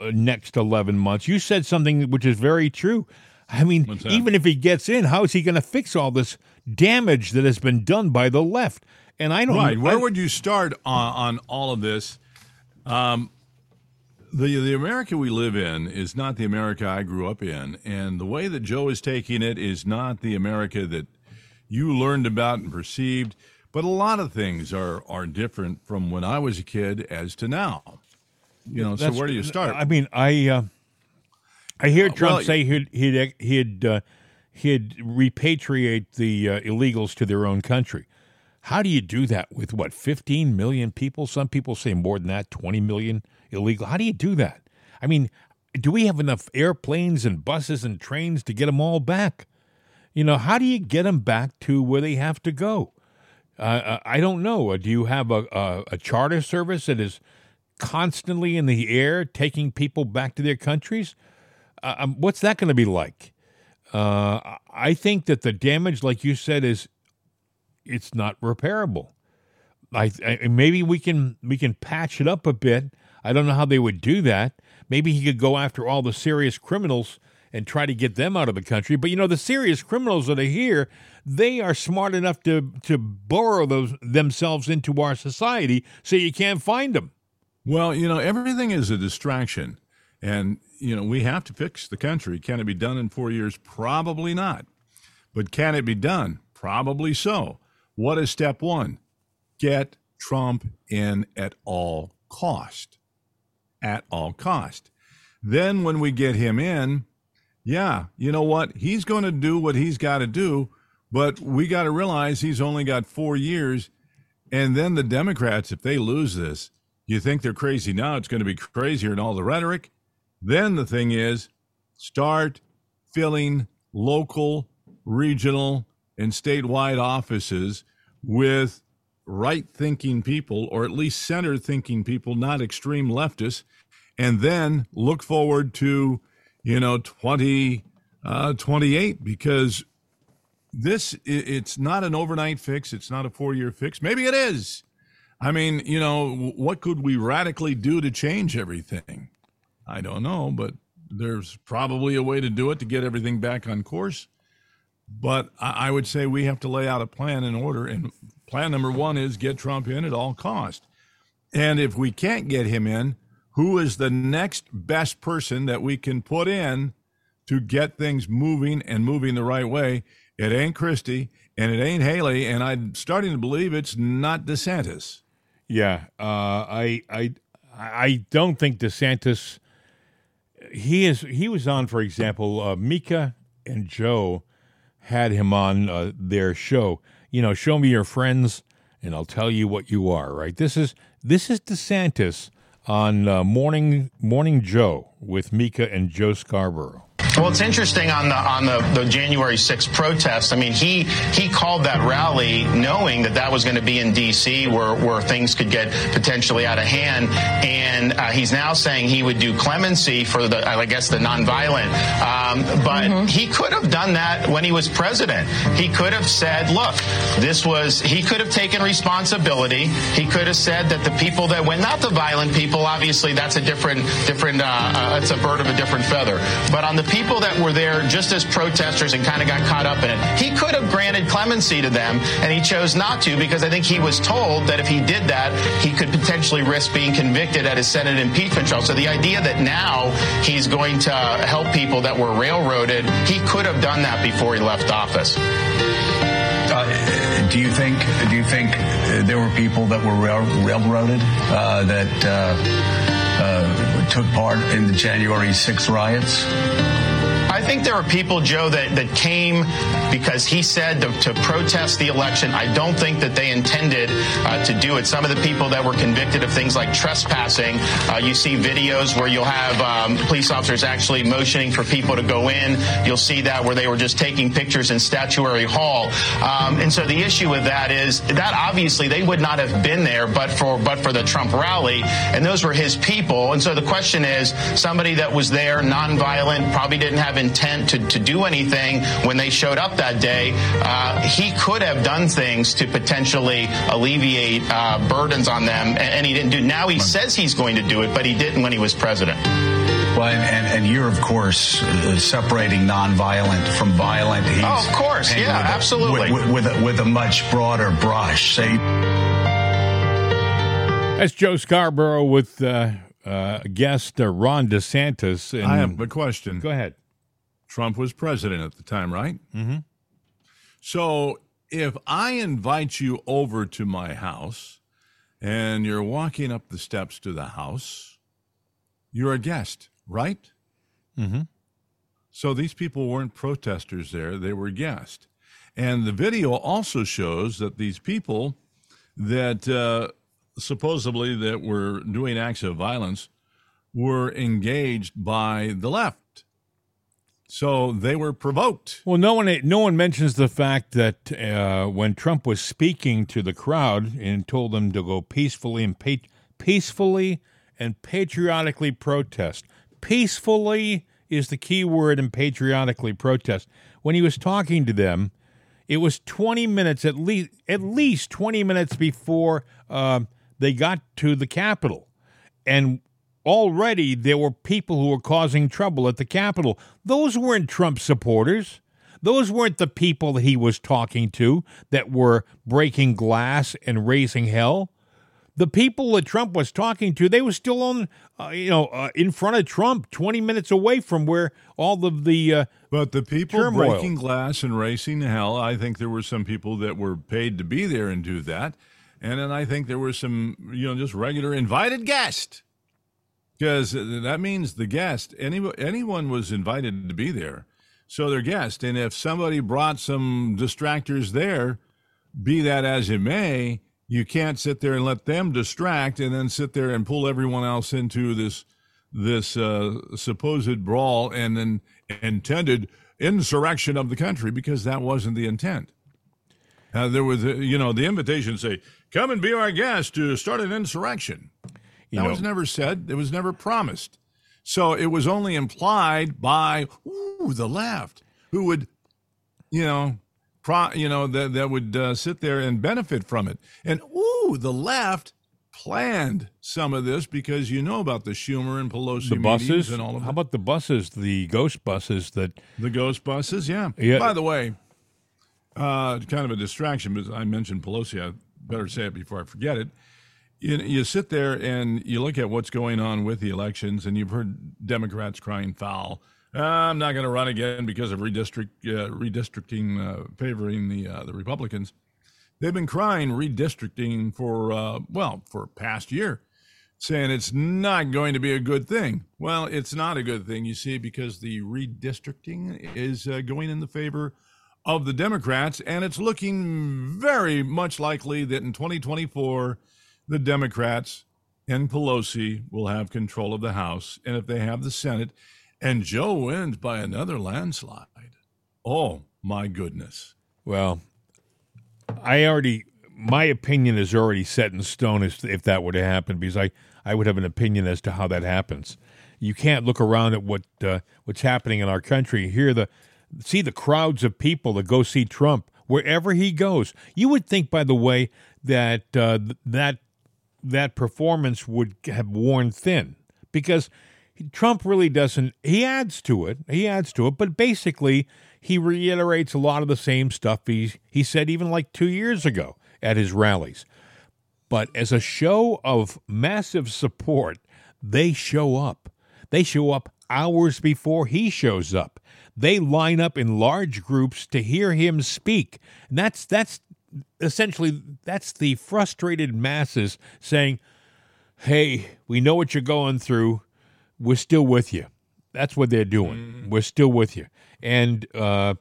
next 11 months. You said something which is very true. I mean, even if he gets in, how is he going to fix all this damage that has been done by the left? And I don't right. Where I, would you start on, on all of this? Um, the the America we live in is not the America I grew up in, and the way that Joe is taking it is not the America that you learned about and perceived. But a lot of things are are different from when I was a kid as to now. You know, so where do you start? I mean, I uh, I hear Trump well, say he'd he'd he'd, uh, he'd repatriate the uh, illegals to their own country. How do you do that with what 15 million people? Some people say more than that, 20 million illegal. How do you do that? I mean, do we have enough airplanes and buses and trains to get them all back? You know, how do you get them back to where they have to go? Uh, uh, I don't know. Uh, do you have a, a, a, charter service that is constantly in the air taking people back to their countries? Uh, um, what's that going to be like? Uh, I think that the damage, like you said, is it's not repairable. I, I, maybe we can we can patch it up a bit. I don't know how they would do that. Maybe he could go after all the serious criminals and try to get them out of the country. But you know, the serious criminals that are here, they are smart enough to to burrow those themselves into our society, so you can't find them. Well, you know, everything is a distraction, and you know we have to fix the country. Can it be done in four years? Probably not. But can it be done? Probably so. What is step one? Get Trump in at all cost. At all cost. Then when we get him in, yeah, you know what? He's going to do what he's got to do, but we got to realize he's only got four years. And then the Democrats, if they lose this, you think they're crazy now, it's going to be crazier in all the rhetoric. Then the thing is, start filling local, regional, and statewide offices with right thinking people, or at least center thinking people, not extreme leftists, and then look forward to you know, 20, uh, 28, because this, it's not an overnight fix. It's not a four year fix. Maybe it is. I mean, you know, what could we radically do to change everything? I don't know, but there's probably a way to do it to get everything back on course. But I would say we have to lay out a plan in order. And plan number one is get Trump in at all cost. And if we can't get him in, who is the next best person that we can put in to get things moving and moving the right way? It ain't Christie and it ain't Haley, and I'm starting to believe it's not DeSantis. Yeah, uh, I I I don't think DeSantis. He is. He was on, for example, uh, Mika and Joe had him on uh, their show. You know, show me your friends, and I'll tell you what you are. Right. This is this is DeSantis on uh, Morning Morning Joe with Mika and Joe Scarborough. Well, it's interesting on the on the, the January 6th protest. I mean, he he called that rally knowing that that was going to be in D.C., where where things could get potentially out of hand, and uh, he's now saying he would do clemency for the I guess the nonviolent. Um, but mm-hmm. he could have done that when he was president. He could have said, "Look, this was." He could have taken responsibility. He could have said that the people that went, not the violent people, obviously that's a different different. Uh, uh, it's a bird of a different feather. But on the people people that were there just as protesters and kind of got caught up in it. He could have granted clemency to them, and he chose not to because I think he was told that if he did that, he could potentially risk being convicted at his Senate impeachment trial. So the idea that now he's going to help people that were railroaded, he could have done that before he left office. Uh, do you think? Do you think there were people that were rail, railroaded uh, that uh, uh took part in the January 6th riots? Think there are people, Joe, that, that came because he said to, to protest the election. I don't think that they intended uh, to do it. Some of the people that were convicted of things like trespassing, uh, you see videos where you'll have um, police officers actually motioning for people to go in. You'll see that where they were just taking pictures in Statuary Hall. Um, and so the issue with that is that obviously they would not have been there but for but for the Trump rally, and those were his people. And so the question is, somebody that was there, nonviolent, probably didn't have intent to, to do anything when they showed up that day, uh, he could have done things to potentially alleviate uh, burdens on them, and, and, he didn't do. Now he says he's going to do it, but he didn't when he was president. Well, and, and, you're of course uh, separating nonviolent from violent. He's oh, of course, yeah, with absolutely, with, with, a, with a much broader brush. Say. That's Joe Scarborough with uh, uh, guest uh, Ron DeSantis. And I have a question. Go ahead. Trump was president at the time, right? Mm-hmm. So if I invite you over to my house and you're walking up the steps to the house, you're a guest, right? Mm-hmm. So these people weren't protesters there, they were guests. And the video also shows that these people that uh, supposedly that were doing acts of violence were engaged by the left. So they were provoked. Well, no one no one mentions the fact that uh, when Trump was speaking to the crowd and told them to go peacefully and pa- peacefully and patriotically protest. Peacefully is the key word in patriotically protest. When he was talking to them, it was 20 minutes at least at least 20 minutes before uh, they got to the Capitol, and already there were people who were causing trouble at the Capitol. Those weren't Trump supporters. Those weren't the people that he was talking to that were breaking glass and raising hell. The people that Trump was talking to, they were still on, uh, you know, uh, in front of Trump, twenty minutes away from where all of the. Uh, but the people turmoil. breaking glass and racing hell, I think there were some people that were paid to be there and do that, and then I think there were some, you know, just regular invited guests because that means the guest any, anyone was invited to be there. So they're guests and if somebody brought some distractors there be that as it may you can't sit there and let them distract and then sit there and pull everyone else into this this uh, supposed brawl and then intended insurrection of the country because that wasn't the intent. Uh, there was you know the invitation say come and be our guest to start an insurrection you that know, was never said. It was never promised. So it was only implied by ooh, the left, who would, you know, pro, you know that that would uh, sit there and benefit from it. And ooh, the left planned some of this because you know about the Schumer and Pelosi The buses. and all of How that. about the buses? The ghost buses that The ghost buses, yeah. Yeah. By the way, uh, kind of a distraction, but I mentioned Pelosi. I better say it before I forget it. You, you sit there and you look at what's going on with the elections, and you've heard Democrats crying foul. I'm not going to run again because of redistrict, uh, redistricting uh, favoring the uh, the Republicans. They've been crying redistricting for uh, well for past year, saying it's not going to be a good thing. Well, it's not a good thing, you see, because the redistricting is uh, going in the favor of the Democrats, and it's looking very much likely that in 2024, the Democrats and Pelosi will have control of the House, and if they have the Senate, and Joe wins by another landslide, oh my goodness. Well, I already my opinion is already set in stone as if that were to happen because I I would have an opinion as to how that happens. You can't look around at what uh, what's happening in our country, hear the see the crowds of people that go see Trump wherever he goes. You would think, by the way, that uh, that that performance would have worn thin because Trump really doesn't. He adds to it. He adds to it, but basically he reiterates a lot of the same stuff he he said even like two years ago at his rallies. But as a show of massive support, they show up. They show up hours before he shows up. They line up in large groups to hear him speak. And that's that's essentially that's the frustrated masses saying, "Hey, we know what you're going through. We're still with you." That's what they're doing. We're still with you. And uh,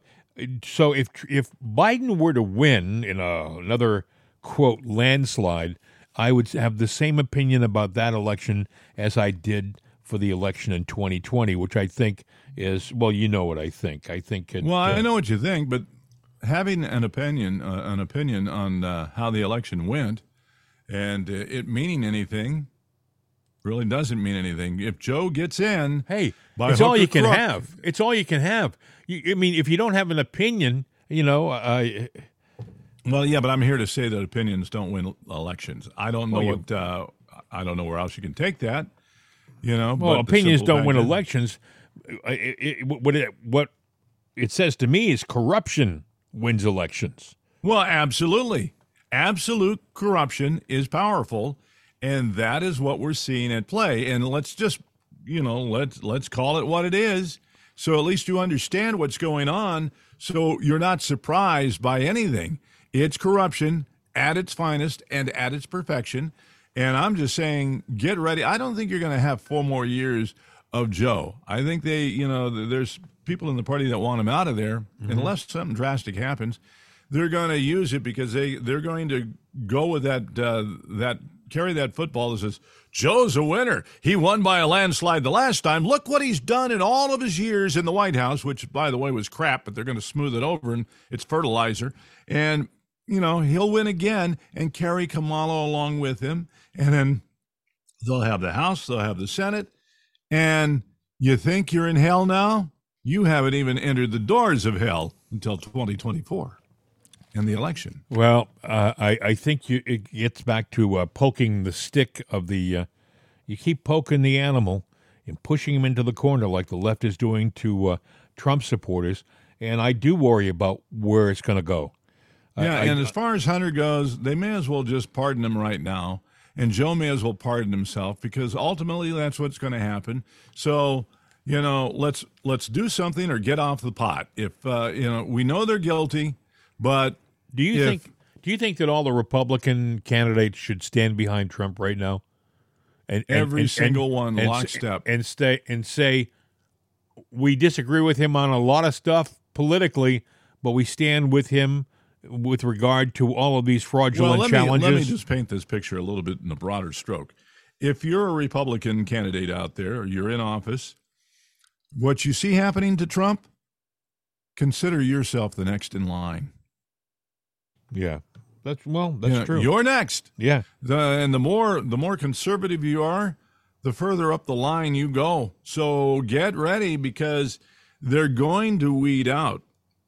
so if if Biden were to win in a, another quote landslide, I would have the same opinion about that election as I did for the election in 2020, which I think is well, you know what I think. I think it, Well, uh, I know what you think, but having an opinion, uh, an opinion on uh, how the election went, and uh, it meaning anything, really doesn't mean anything. If Joe gets in, Hey, it's all you can crook- have. It's all you can have. You, I mean, if you don't have an opinion, you know, uh, Well, yeah, but I'm here to say that opinions don't win elections. I don't know Well, what. Uh, I don't know where else you can take that. You know, well, opinions don't win elections. It, it, what it what it says to me is corruption wins elections. Well, absolutely. Absolute corruption is powerful, and that is what we're seeing at play. And let's just, you know, let's let's call it what it is. So at least you understand what's going on, so you're not surprised by anything. It's corruption at its finest and at its perfection. And I'm just saying, get ready. I don't think you're going to have four more years of Joe. I think they, you know, there's people in the party that want him out of there, unless something drastic happens. They're going to use it because they they're going to go with that uh, that carry that football that says Joe's a winner. He won by a landslide the last time. Look what he's done in all of his years in the White House, which by the way was crap, but they're going to smooth it over and it's fertilizer. And you know he'll win again and carry Kamala along with him, and then they'll have the House, they'll have the Senate, and you think you're in hell now? You haven't even entered the doors of hell until 2024 and the election. Well, uh, I I think you, it gets back to uh, poking the stick of the. Uh, you keep poking the animal and pushing him into the corner like the left is doing to uh, Trump supporters, and I do worry about where it's going to go. Yeah, I- and as far as Hunter goes, they may as well just pardon him right now, and Joe may as well pardon himself because ultimately that's what's going to happen. So you know, let's let's do something or get off the pot. If uh, you know, we know they're guilty, but Do you if- think? Do you think that all the Republican candidates should stand behind Trump right now? And, and- Every and- single and- one, and, lockstep. and stay and say we disagree with him on a lot of stuff politically, but we stand with him with regard to all of these fraudulent well, let me, challenges. let me just paint this picture a little bit in a broader stroke. If you're a Republican candidate out there, or you're in office, what you see happening to Trump, consider yourself the next in line. yeah, that's well, that's true. You're next. yeah, The, and the more the more conservative you are, the further up the line you go. So get ready because they're going to weed out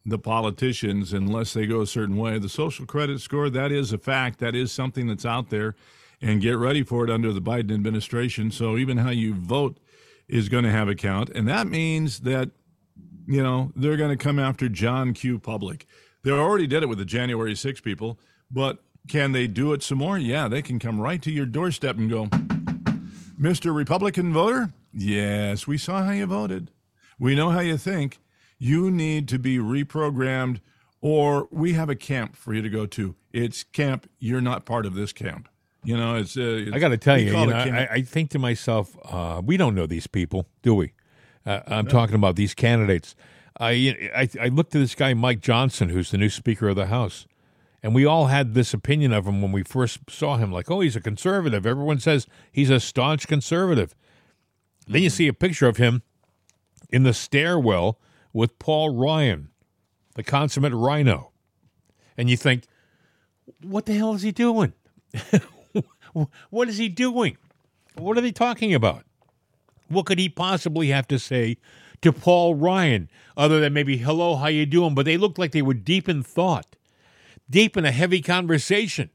the politicians unless they go a certain way. The social credit score, that is a fact. That is something that's out there. And get ready for it under the Biden administration. So even how you vote is going to have a count. And that means that, you know, they're going to come after John Q. Public. They already did it with the January 6 people, but can they do it some more? Yeah, they can come right to your doorstep and go, Mr. Republican voter, yes, we saw how you voted. We know how you think. You need to be reprogrammed, or we have a camp for you to go to. It's camp. You're not part of this camp. You know, it's. Uh, it's I got to tell you, you know. I, I think to myself, uh, we don't know these people, do we? Uh, I'm talking about these candidates. I, I I looked at this guy Mike Johnson, who's the new Speaker of the House, and we all had this opinion of him when we first saw him. Like, oh, he's a conservative. Everyone says he's a staunch conservative. Then you see a picture of him in the stairwell with Paul Ryan, the consummate rhino, and you think, what the hell is he doing? what is he doing? What are they talking about? What could he possibly have to say to Paul Ryan other than maybe hello, how you doing? But they looked like they were deep in thought, deep in a heavy conversation,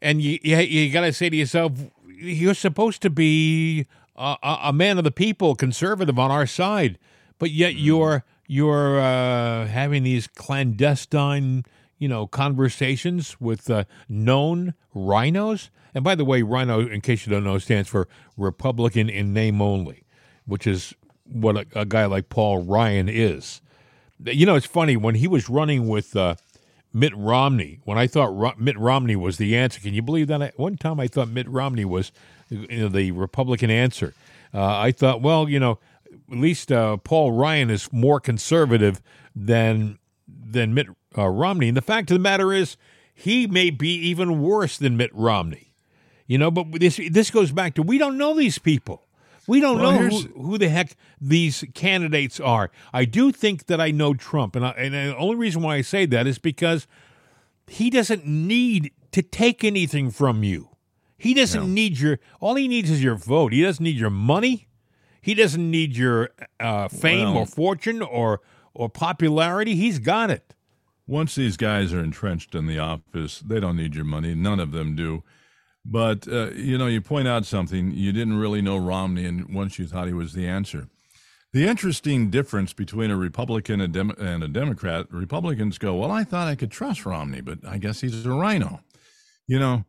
and you you, you got to say to yourself, you're supposed to be a, a, a man of the people, conservative on our side, but yet you're you're uh, having these clandestine you know, conversations with uh, known rhinos. And by the way, rhino, in case you don't know, stands for Republican in name only, which is what a, a guy like Paul Ryan is. You know, it's funny when he was running with uh, Mitt Romney. When I thought Ro- Mitt Romney was the answer, can you believe that? I, one time I thought Mitt Romney was you know, the Republican answer. Uh, I thought, well, you know, at least uh, Paul Ryan is more conservative than than Mitt uh, Romney. And the fact of the matter is, he may be even worse than Mitt Romney. You know, but this this goes back to we don't know these people. We don't Well, know who, who the heck these candidates are. I do think that I know Trump, and I, and the only reason why I say that is because he doesn't need to take anything from you. He doesn't need your. All he needs is your vote. He doesn't need your money. He doesn't need your uh, fame Well- or fortune or or popularity. He's got it. Once these guys are entrenched in the office, they don't need your money. None of them do. But, uh, you know, you point out something. You didn't really know Romney, and once you thought he was the answer. The interesting difference between a Republican and, Dem- and a Democrat Republicans go, Well, I thought I could trust Romney, but I guess he's a rhino. You know,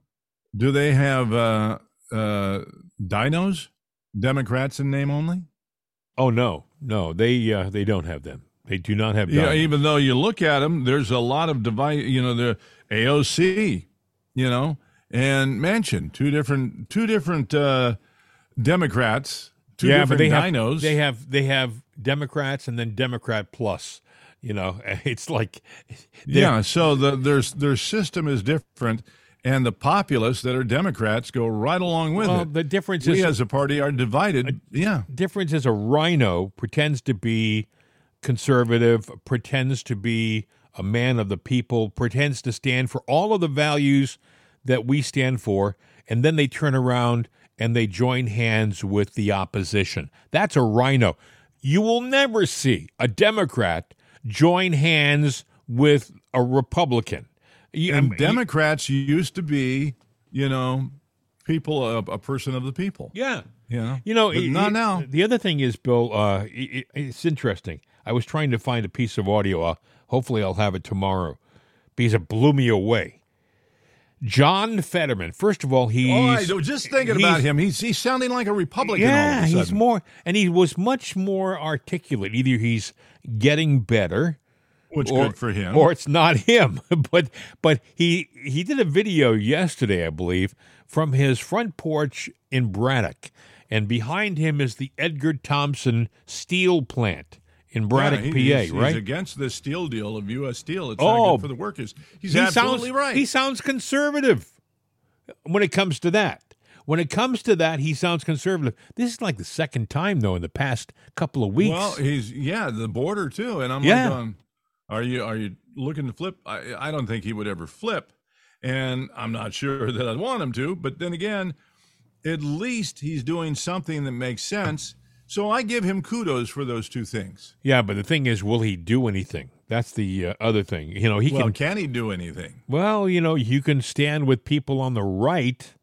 do they have uh, uh, dinos, Democrats in name only? Oh no, no, they uh, they don't have them. They do not have. Yeah, even though you look at them, there's a lot of divide. You know, the AOC, you know, and Manchin, two different, two different uh, Democrats, two yeah, different but they have they have they have Democrats and then Democrat plus. You know, it's like yeah, so the their their system is different, and the populists that are Democrats go right along with Well, it. the difference we is as a party are divided. yeah, difference is a rhino pretends to be conservative, pretends to be a man of the people, pretends to stand for all of the values that we stand for, and then they turn around and they join hands with the opposition. That's a rhino. You will never see a Democrat join hands with a Republican. You- and Democrats used to be, you know, people a, a person of the people. yeah. You know, You know, it- not it- now. The other thing is, Bill, uh, it, it's interesting. I was trying to find a piece of audio. Uh, hopefully, I'll have it tomorrow because it blew me away. John Fetterman. First of all, he's Oh, I was just thinking about him. He's he's sounding like a Republican. all Yeah, of a he's more, and he was much more articulate. Either he's getting better, which or, good for him. or it's not him. but but he he did a video yesterday, I believe, from his front porch in Braddock, and behind him is the Edgar Thomson steel plant in Braddock, Yeah, he- PA. he's, right? He's against the steel deal of U.S. Steel. It's Oh, not good for the workers. He's he absolutely sounds, right. He sounds conservative when it comes to that. When it comes to that, he sounds conservative. This is like the second time, though, in the past couple of weeks. well, he's yeah, the border too. And I'm Yeah. like, going, are you are you looking to flip? I, I don't think he would ever flip, and I'm not sure that I'd want him to. But then again, at least he's doing something that makes sense. So I give him kudos for those two things. Yeah, but the thing is, will he do anything? That's the uh, other thing. You know, he Well, can. can he do anything? Well, you know, you can stand with people on the right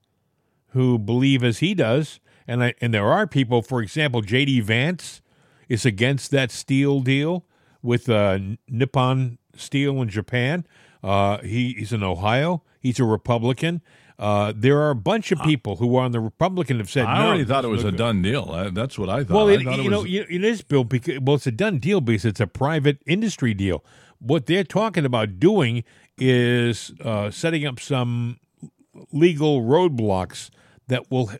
who believe as he does, and I, and there are people. For example, J.D. Vance is against that steel deal with uh, Nippon Steel in Japan. Uh, he, he's in Ohio. He's a Republican. Uh, there are a bunch of people who are on the Republican have said I no. already thought it was a good." done deal. Uh, That's what I thought. Well, I it, thought you it know, was, it is, Bill. Because well, it's a done deal because it's a private industry deal. What they're talking about doing is uh, setting up some legal roadblocks that will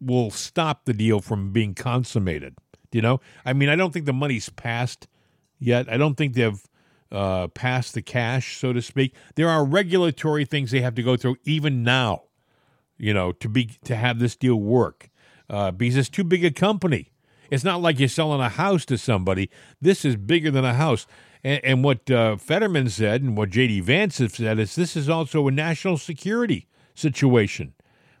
will stop the deal from being consummated. You know, I mean, I don't think the money's passed yet. I don't think they've uh, passed the cash, so to speak. There are regulatory things they have to go through even now you know, to be to have this deal work uh, because it's too big a company. It's not like you're selling a house to somebody. This is bigger than a house. And, and what uh, Fetterman said and what J.D. Vance has said is this is also a national security situation.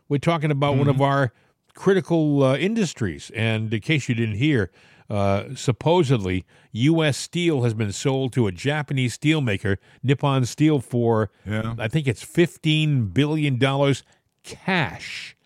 We're talking about one of our critical uh, industries. And in case you didn't hear, uh, supposedly U.S. steel has been sold to a Japanese steelmaker, Nippon Steel, for Yeah. I think it's fifteen billion dollars cash.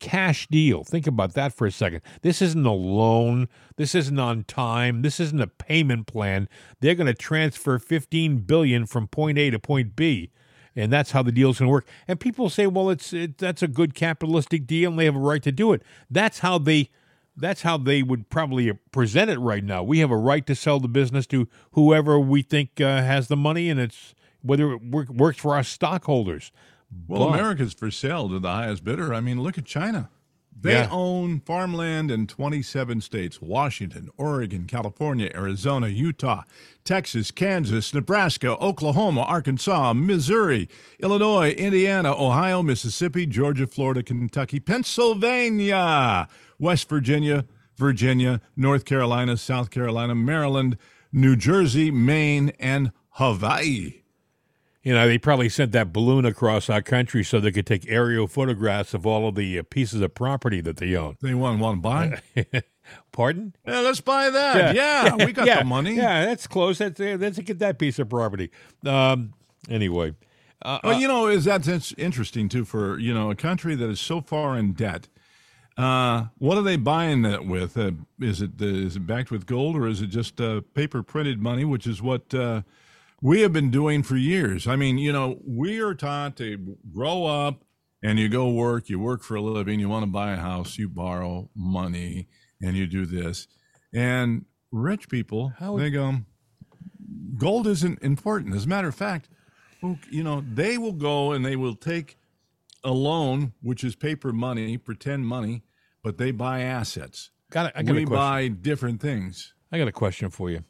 Cash deal. Think about that for a second. This isn't a loan. This isn't on time. This isn't a payment plan. They're going to transfer 15 billion from point A to point B. And that's how the deal's going to work. And people say, "Well, it's it, that's a good capitalistic deal and they have a right to do it." That's how they that's how they would probably present it right now. We have a right to sell the business to whoever we think uh, has the money and it's whether it work, works for our stockholders. well, But- America's for sale to the highest bidder. I mean, look at China. They Yeah. own farmland in 27 states Washington, Oregon, California, Arizona, Utah, Texas, Kansas, Nebraska, Oklahoma, Arkansas, Missouri, Illinois, Indiana, Ohio, Mississippi, Georgia, Florida, Kentucky, Pennsylvania, West Virginia, Virginia, North Carolina, South Carolina, Maryland, New Jersey, Maine, and Hawaii. You know, they probably sent that balloon across our country so they could take aerial photographs of all of the uh, pieces of property that they own. They want want to buy? Pardon? Yeah, let's buy that. Yeah, we got yeah, the money. Yeah, that's close. That's uh, let's get that piece of property. Um, anyway, uh, Well, you know, is that that's interesting too for you know a country that is so far in debt. Uh, what are they buying that with? Uh, is it uh, is it backed with gold or is it just uh, paper printed money, which is what uh, we have been doing for years? I mean, you know, we are taught to grow up and you go work, you work for a living, you want to buy a house, you borrow money, and you do this. And rich people, How they go, gold isn't important. As a matter of fact, you know, they will go and they will take a loan, which is paper money, pretend money, but they buy assets. got a, I got we buy different things. I got a question for you.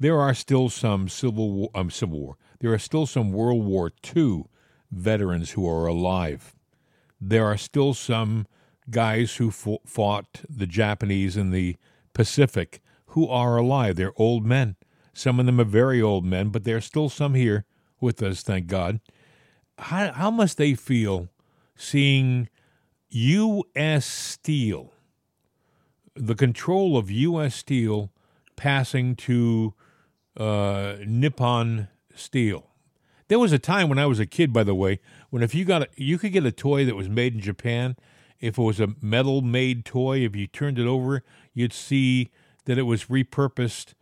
There are still some civil war, um, civil war. There are still some World War II veterans who are alive. There are still some guys who fought the Japanese in the Pacific who are alive. They're old men. Some of them are very old men, but there are still some here with us, thank God. How, how must they feel seeing U.S. Steel, the control of U.S. Steel, passing to uh, Nippon Steel? There was a time when I was a kid, by the way, when if you got a, you could get a toy that was made in Japan. If it was a metal made toy, if you turned it over, you'd see that it was repurposed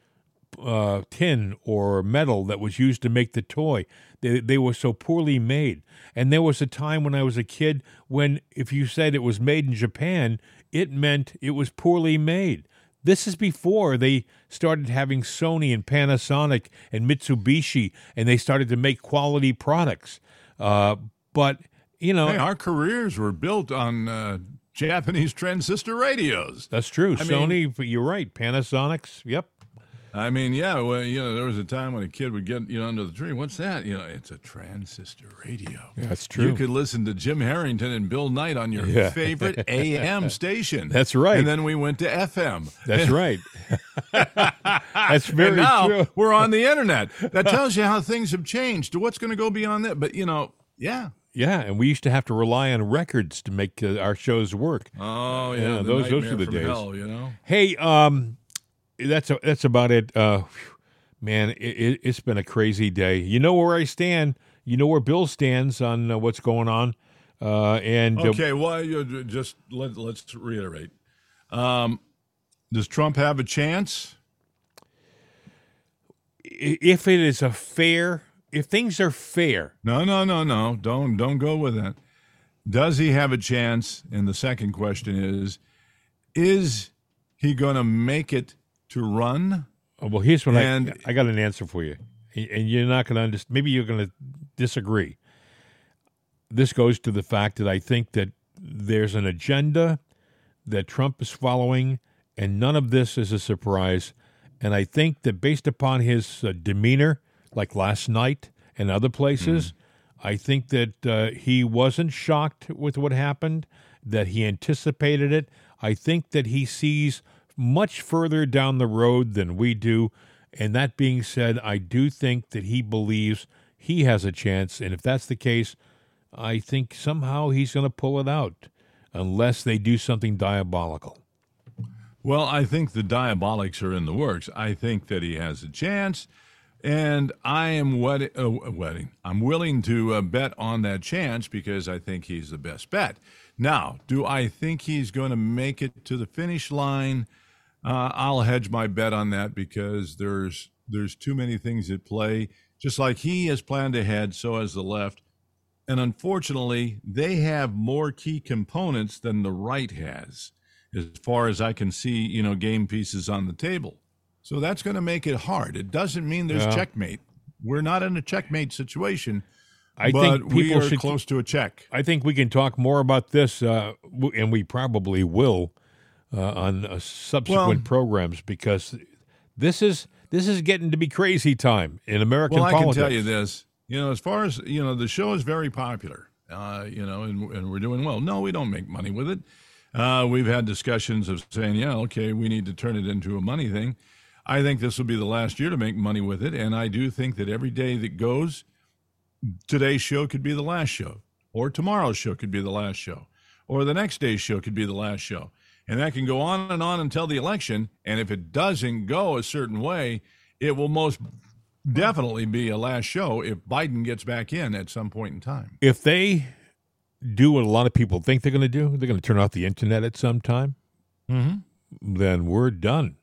uh, tin or metal that was used to make the toy. They, they were so poorly made. And there was a time when I was a kid when if you said it was made in Japan, it meant it was poorly made. This is before they started having Sony and Panasonic and Mitsubishi, and they started to make quality products. Uh, but you know, Hey, our careers were built on uh, Japanese transistor radios. that's true. I Sony, mean- you're right. Panasonics, yep. I mean, yeah, well, you know, there was a time when a kid would get, you know, under the tree. What's that? You know, it's a transistor radio. That's true. You could listen to Jim Harrington and Bill Knight on your Yeah. favorite AM station. That's right. And then we went to FM. That's right. That's very and now true. we're on the internet. That tells you how things have changed to what's going to go beyond that. But, you know, yeah, Yeah, and we used to have to rely on records to make uh, our shows work. Oh Yeah, yeah, those- those are the days. Hell, you know. Hey, um, that's a, that's about it. Uh, man, it, it, it's been a crazy day. You know where I stand. You know where Bill stands on uh, what's going on. Uh, and uh, Okay, well, you just let let's reiterate. Um, does Trump have a chance? if it is a fair, if things are fair, No, no, no, no. Don't don't go with that. Does he have a chance? And the second question is, is he going to make it to run? Oh, well, here's what And- I I got an answer for you, and you're not going to understand. Maybe you're going to disagree. This goes to the fact that I think that there's an agenda that Trump is following, and none of this is a surprise. And I think that based upon his uh, demeanor, like last night and other places, I think that uh, he wasn't shocked with what happened, that he anticipated it. I think that he sees much further down the road than we do. And that being said, I do think that he believes he has a chance. And if that's the case, I think somehow he's going to pull it out unless they do something diabolical. Well, I think the diabolics are in the works. I think that he has a chance, and I am wed- uh, wedding. I'm willing to uh, bet on that chance because I think he's the best bet. Now, do I think he's going to make it to the finish line? Uh, I'll hedge my bet on that because there's there's too many things at play. Just like he has planned ahead, so has the left. And unfortunately, they have more key components than the right has, as far as I can see, you know, game pieces on the table. So that's going to make it hard. It doesn't mean there's Yeah. checkmate. We're not in a checkmate situation, I but think we people are should. close to a check. I think we can talk more about this, uh, and we probably will uh, on uh, subsequent Well- programs because this is this is getting to be crazy time in American Well, I can tell you this. You know, as far as you know, the show is very popular. Uh, you know, and, and we're doing well. No, we don't make money with it. Uh, we've had discussions of saying, yeah, okay, we need to turn it into a money thing. I think this will be the last year to make money with it, and I do think that every day that goes, today's show could be the last show, or tomorrow's show could be the last show, or the next day's show could be the last show. And that can go on and on until the election. And if it doesn't go a certain way, it will most definitely be a last show if Biden gets back in at some point in time. If they do what a lot of people think they're going to do, they're going to turn off the internet at some time. Mm-hmm. Then we're done.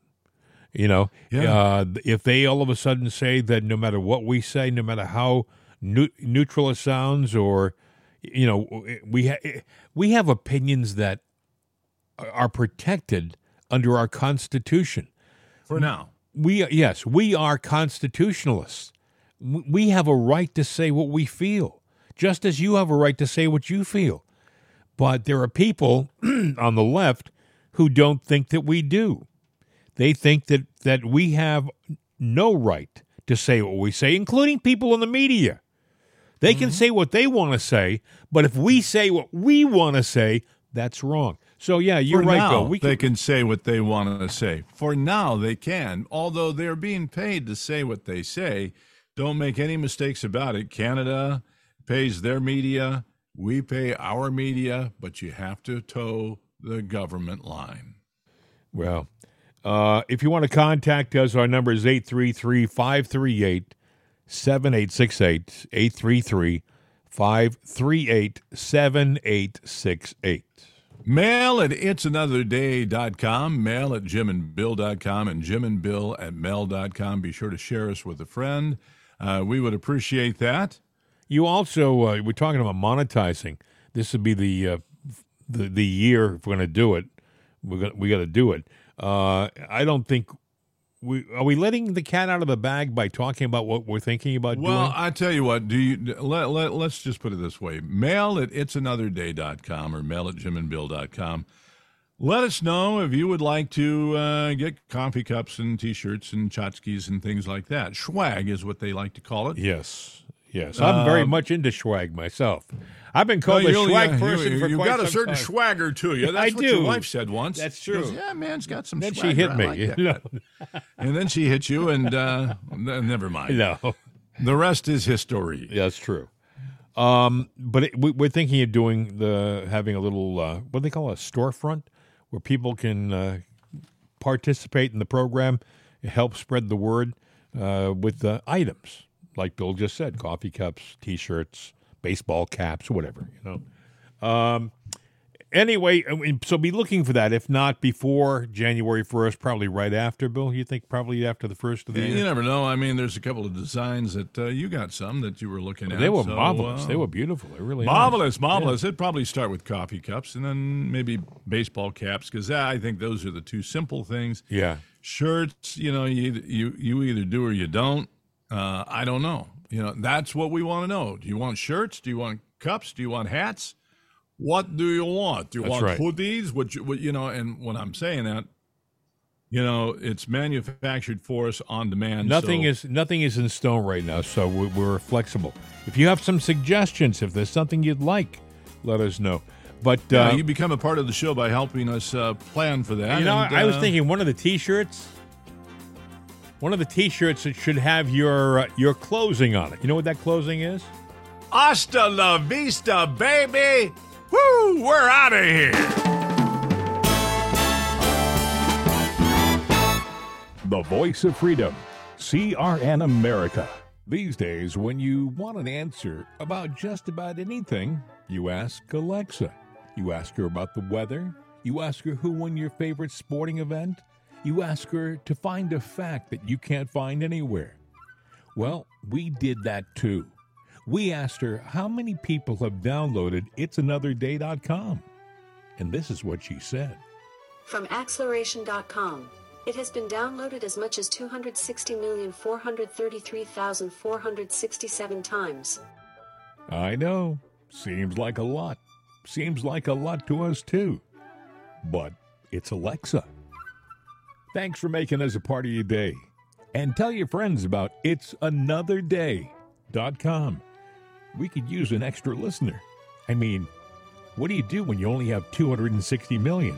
You know, Yeah. uh, if they all of a sudden say that no matter what we say, no matter how neu- neutral it sounds, or you know, we ha- we have opinions that are protected under our Constitution. For now. We yes, we are constitutionalists. We have a right to say what we feel, just as you have a right to say what you feel. But there are people on the left who don't think that we do. They think that that we have no right to say what we say, including people in the media. They can mm-hmm. say what they want to say, but if we say what we want to say, that's wrong. So yeah, you're For right, now, Bill. We they can, can say what they want to say. For now, they can, although they're being paid to say what they say. Don't make any mistakes about it. Canada pays their media, we pay our media, but you have to toe the government line. Well, uh, if you want to contact us, our number is 833 538 7868. 833 538 7868. Mail at it'sanotherday.com, mail at jimandbill.com, and jimandbill at mail.com. Be sure to share us with a friend. Uh, we would appreciate that. You also, uh, we're talking about monetizing. This would be the, uh, the, the year if we're going to do it. We're gonna, we got to do it. Uh, I don't think. We, are we letting the cat out of the bag by talking about what we're thinking about Well, doing? I tell you what, do you let, let, let's just put it this way. Mail at it'sanotherday.com or mail at jimandbill.com. Let us know if you would like to uh, get coffee cups and t-shirts and tchotchkes and things like that. Swag is what they like to call it. Yes, yes. I'm very Um, much into swag myself. I've been called a you- swag you- person you, for you quite got a certain time. swagger to you. That's I what your do. wife said once. That's She goes, true. yeah, man's got some Then she hit me. like you know? And then she hit you, and uh, never mind. no, The rest is history. Yeah, that's true. Um, but it, we, we're thinking of doing the having a little uh, what do they call it, a storefront where people can uh, participate in the program, help spread the word uh, with items like Bill just said, coffee cups, T-shirts, baseball caps, or whatever you know. Um, anyway, I mean, so be looking for that. If not before January first, probably right after. Bill, you think probably after the first of the Yeah, year? you never know. I mean, there's a couple of designs that uh, you got some that you were looking at. They were so, marvelous. uh, they were beautiful. They really marvelous, marvelous. It'd probably start with coffee cups and then maybe baseball caps because I think those are the two simple things. Yeah. Shirts, you know, you you you either do or you don't. Uh, I don't know. You know, that's what we want to know. Do you want shirts? Do you want cups? Do you want hats? What do you want? Do you That's want right. hoodies? What you, what, you know? And when I'm saying that, you know, it's manufactured for us on demand. Nothing so- is nothing is in stone right now, so we- we're flexible. If you have some suggestions, if there's something you'd like, let us know. But Yeah, uh, you become a part of the show by helping us uh, plan for that. you know, and, I was uh, thinking one of the T-shirts, one of the T-shirts that should have your uh, your closing on it. You know what that closing is? Hasta la vista, baby. Woo, we're out of here. The voice of freedom. CRN America. These days, when you want an answer about just about anything, you ask Alexa. You ask her about the weather. You ask her who won your favorite sporting event. You ask her to find a fact that you can't find anywhere. Well, we did that too. We asked her how many people have downloaded it'sanotherday.com. And this is what she said. From acceleration.com. It has been downloaded as much as 260,433,467 times. I know. Seems like a lot. Seems like a lot to us, too. But it's Alexa. Thanks for making us a part of your day. And tell your friends about it'sanotherday.com. We could use an extra listener. I mean, what do you do when you only have 260 million?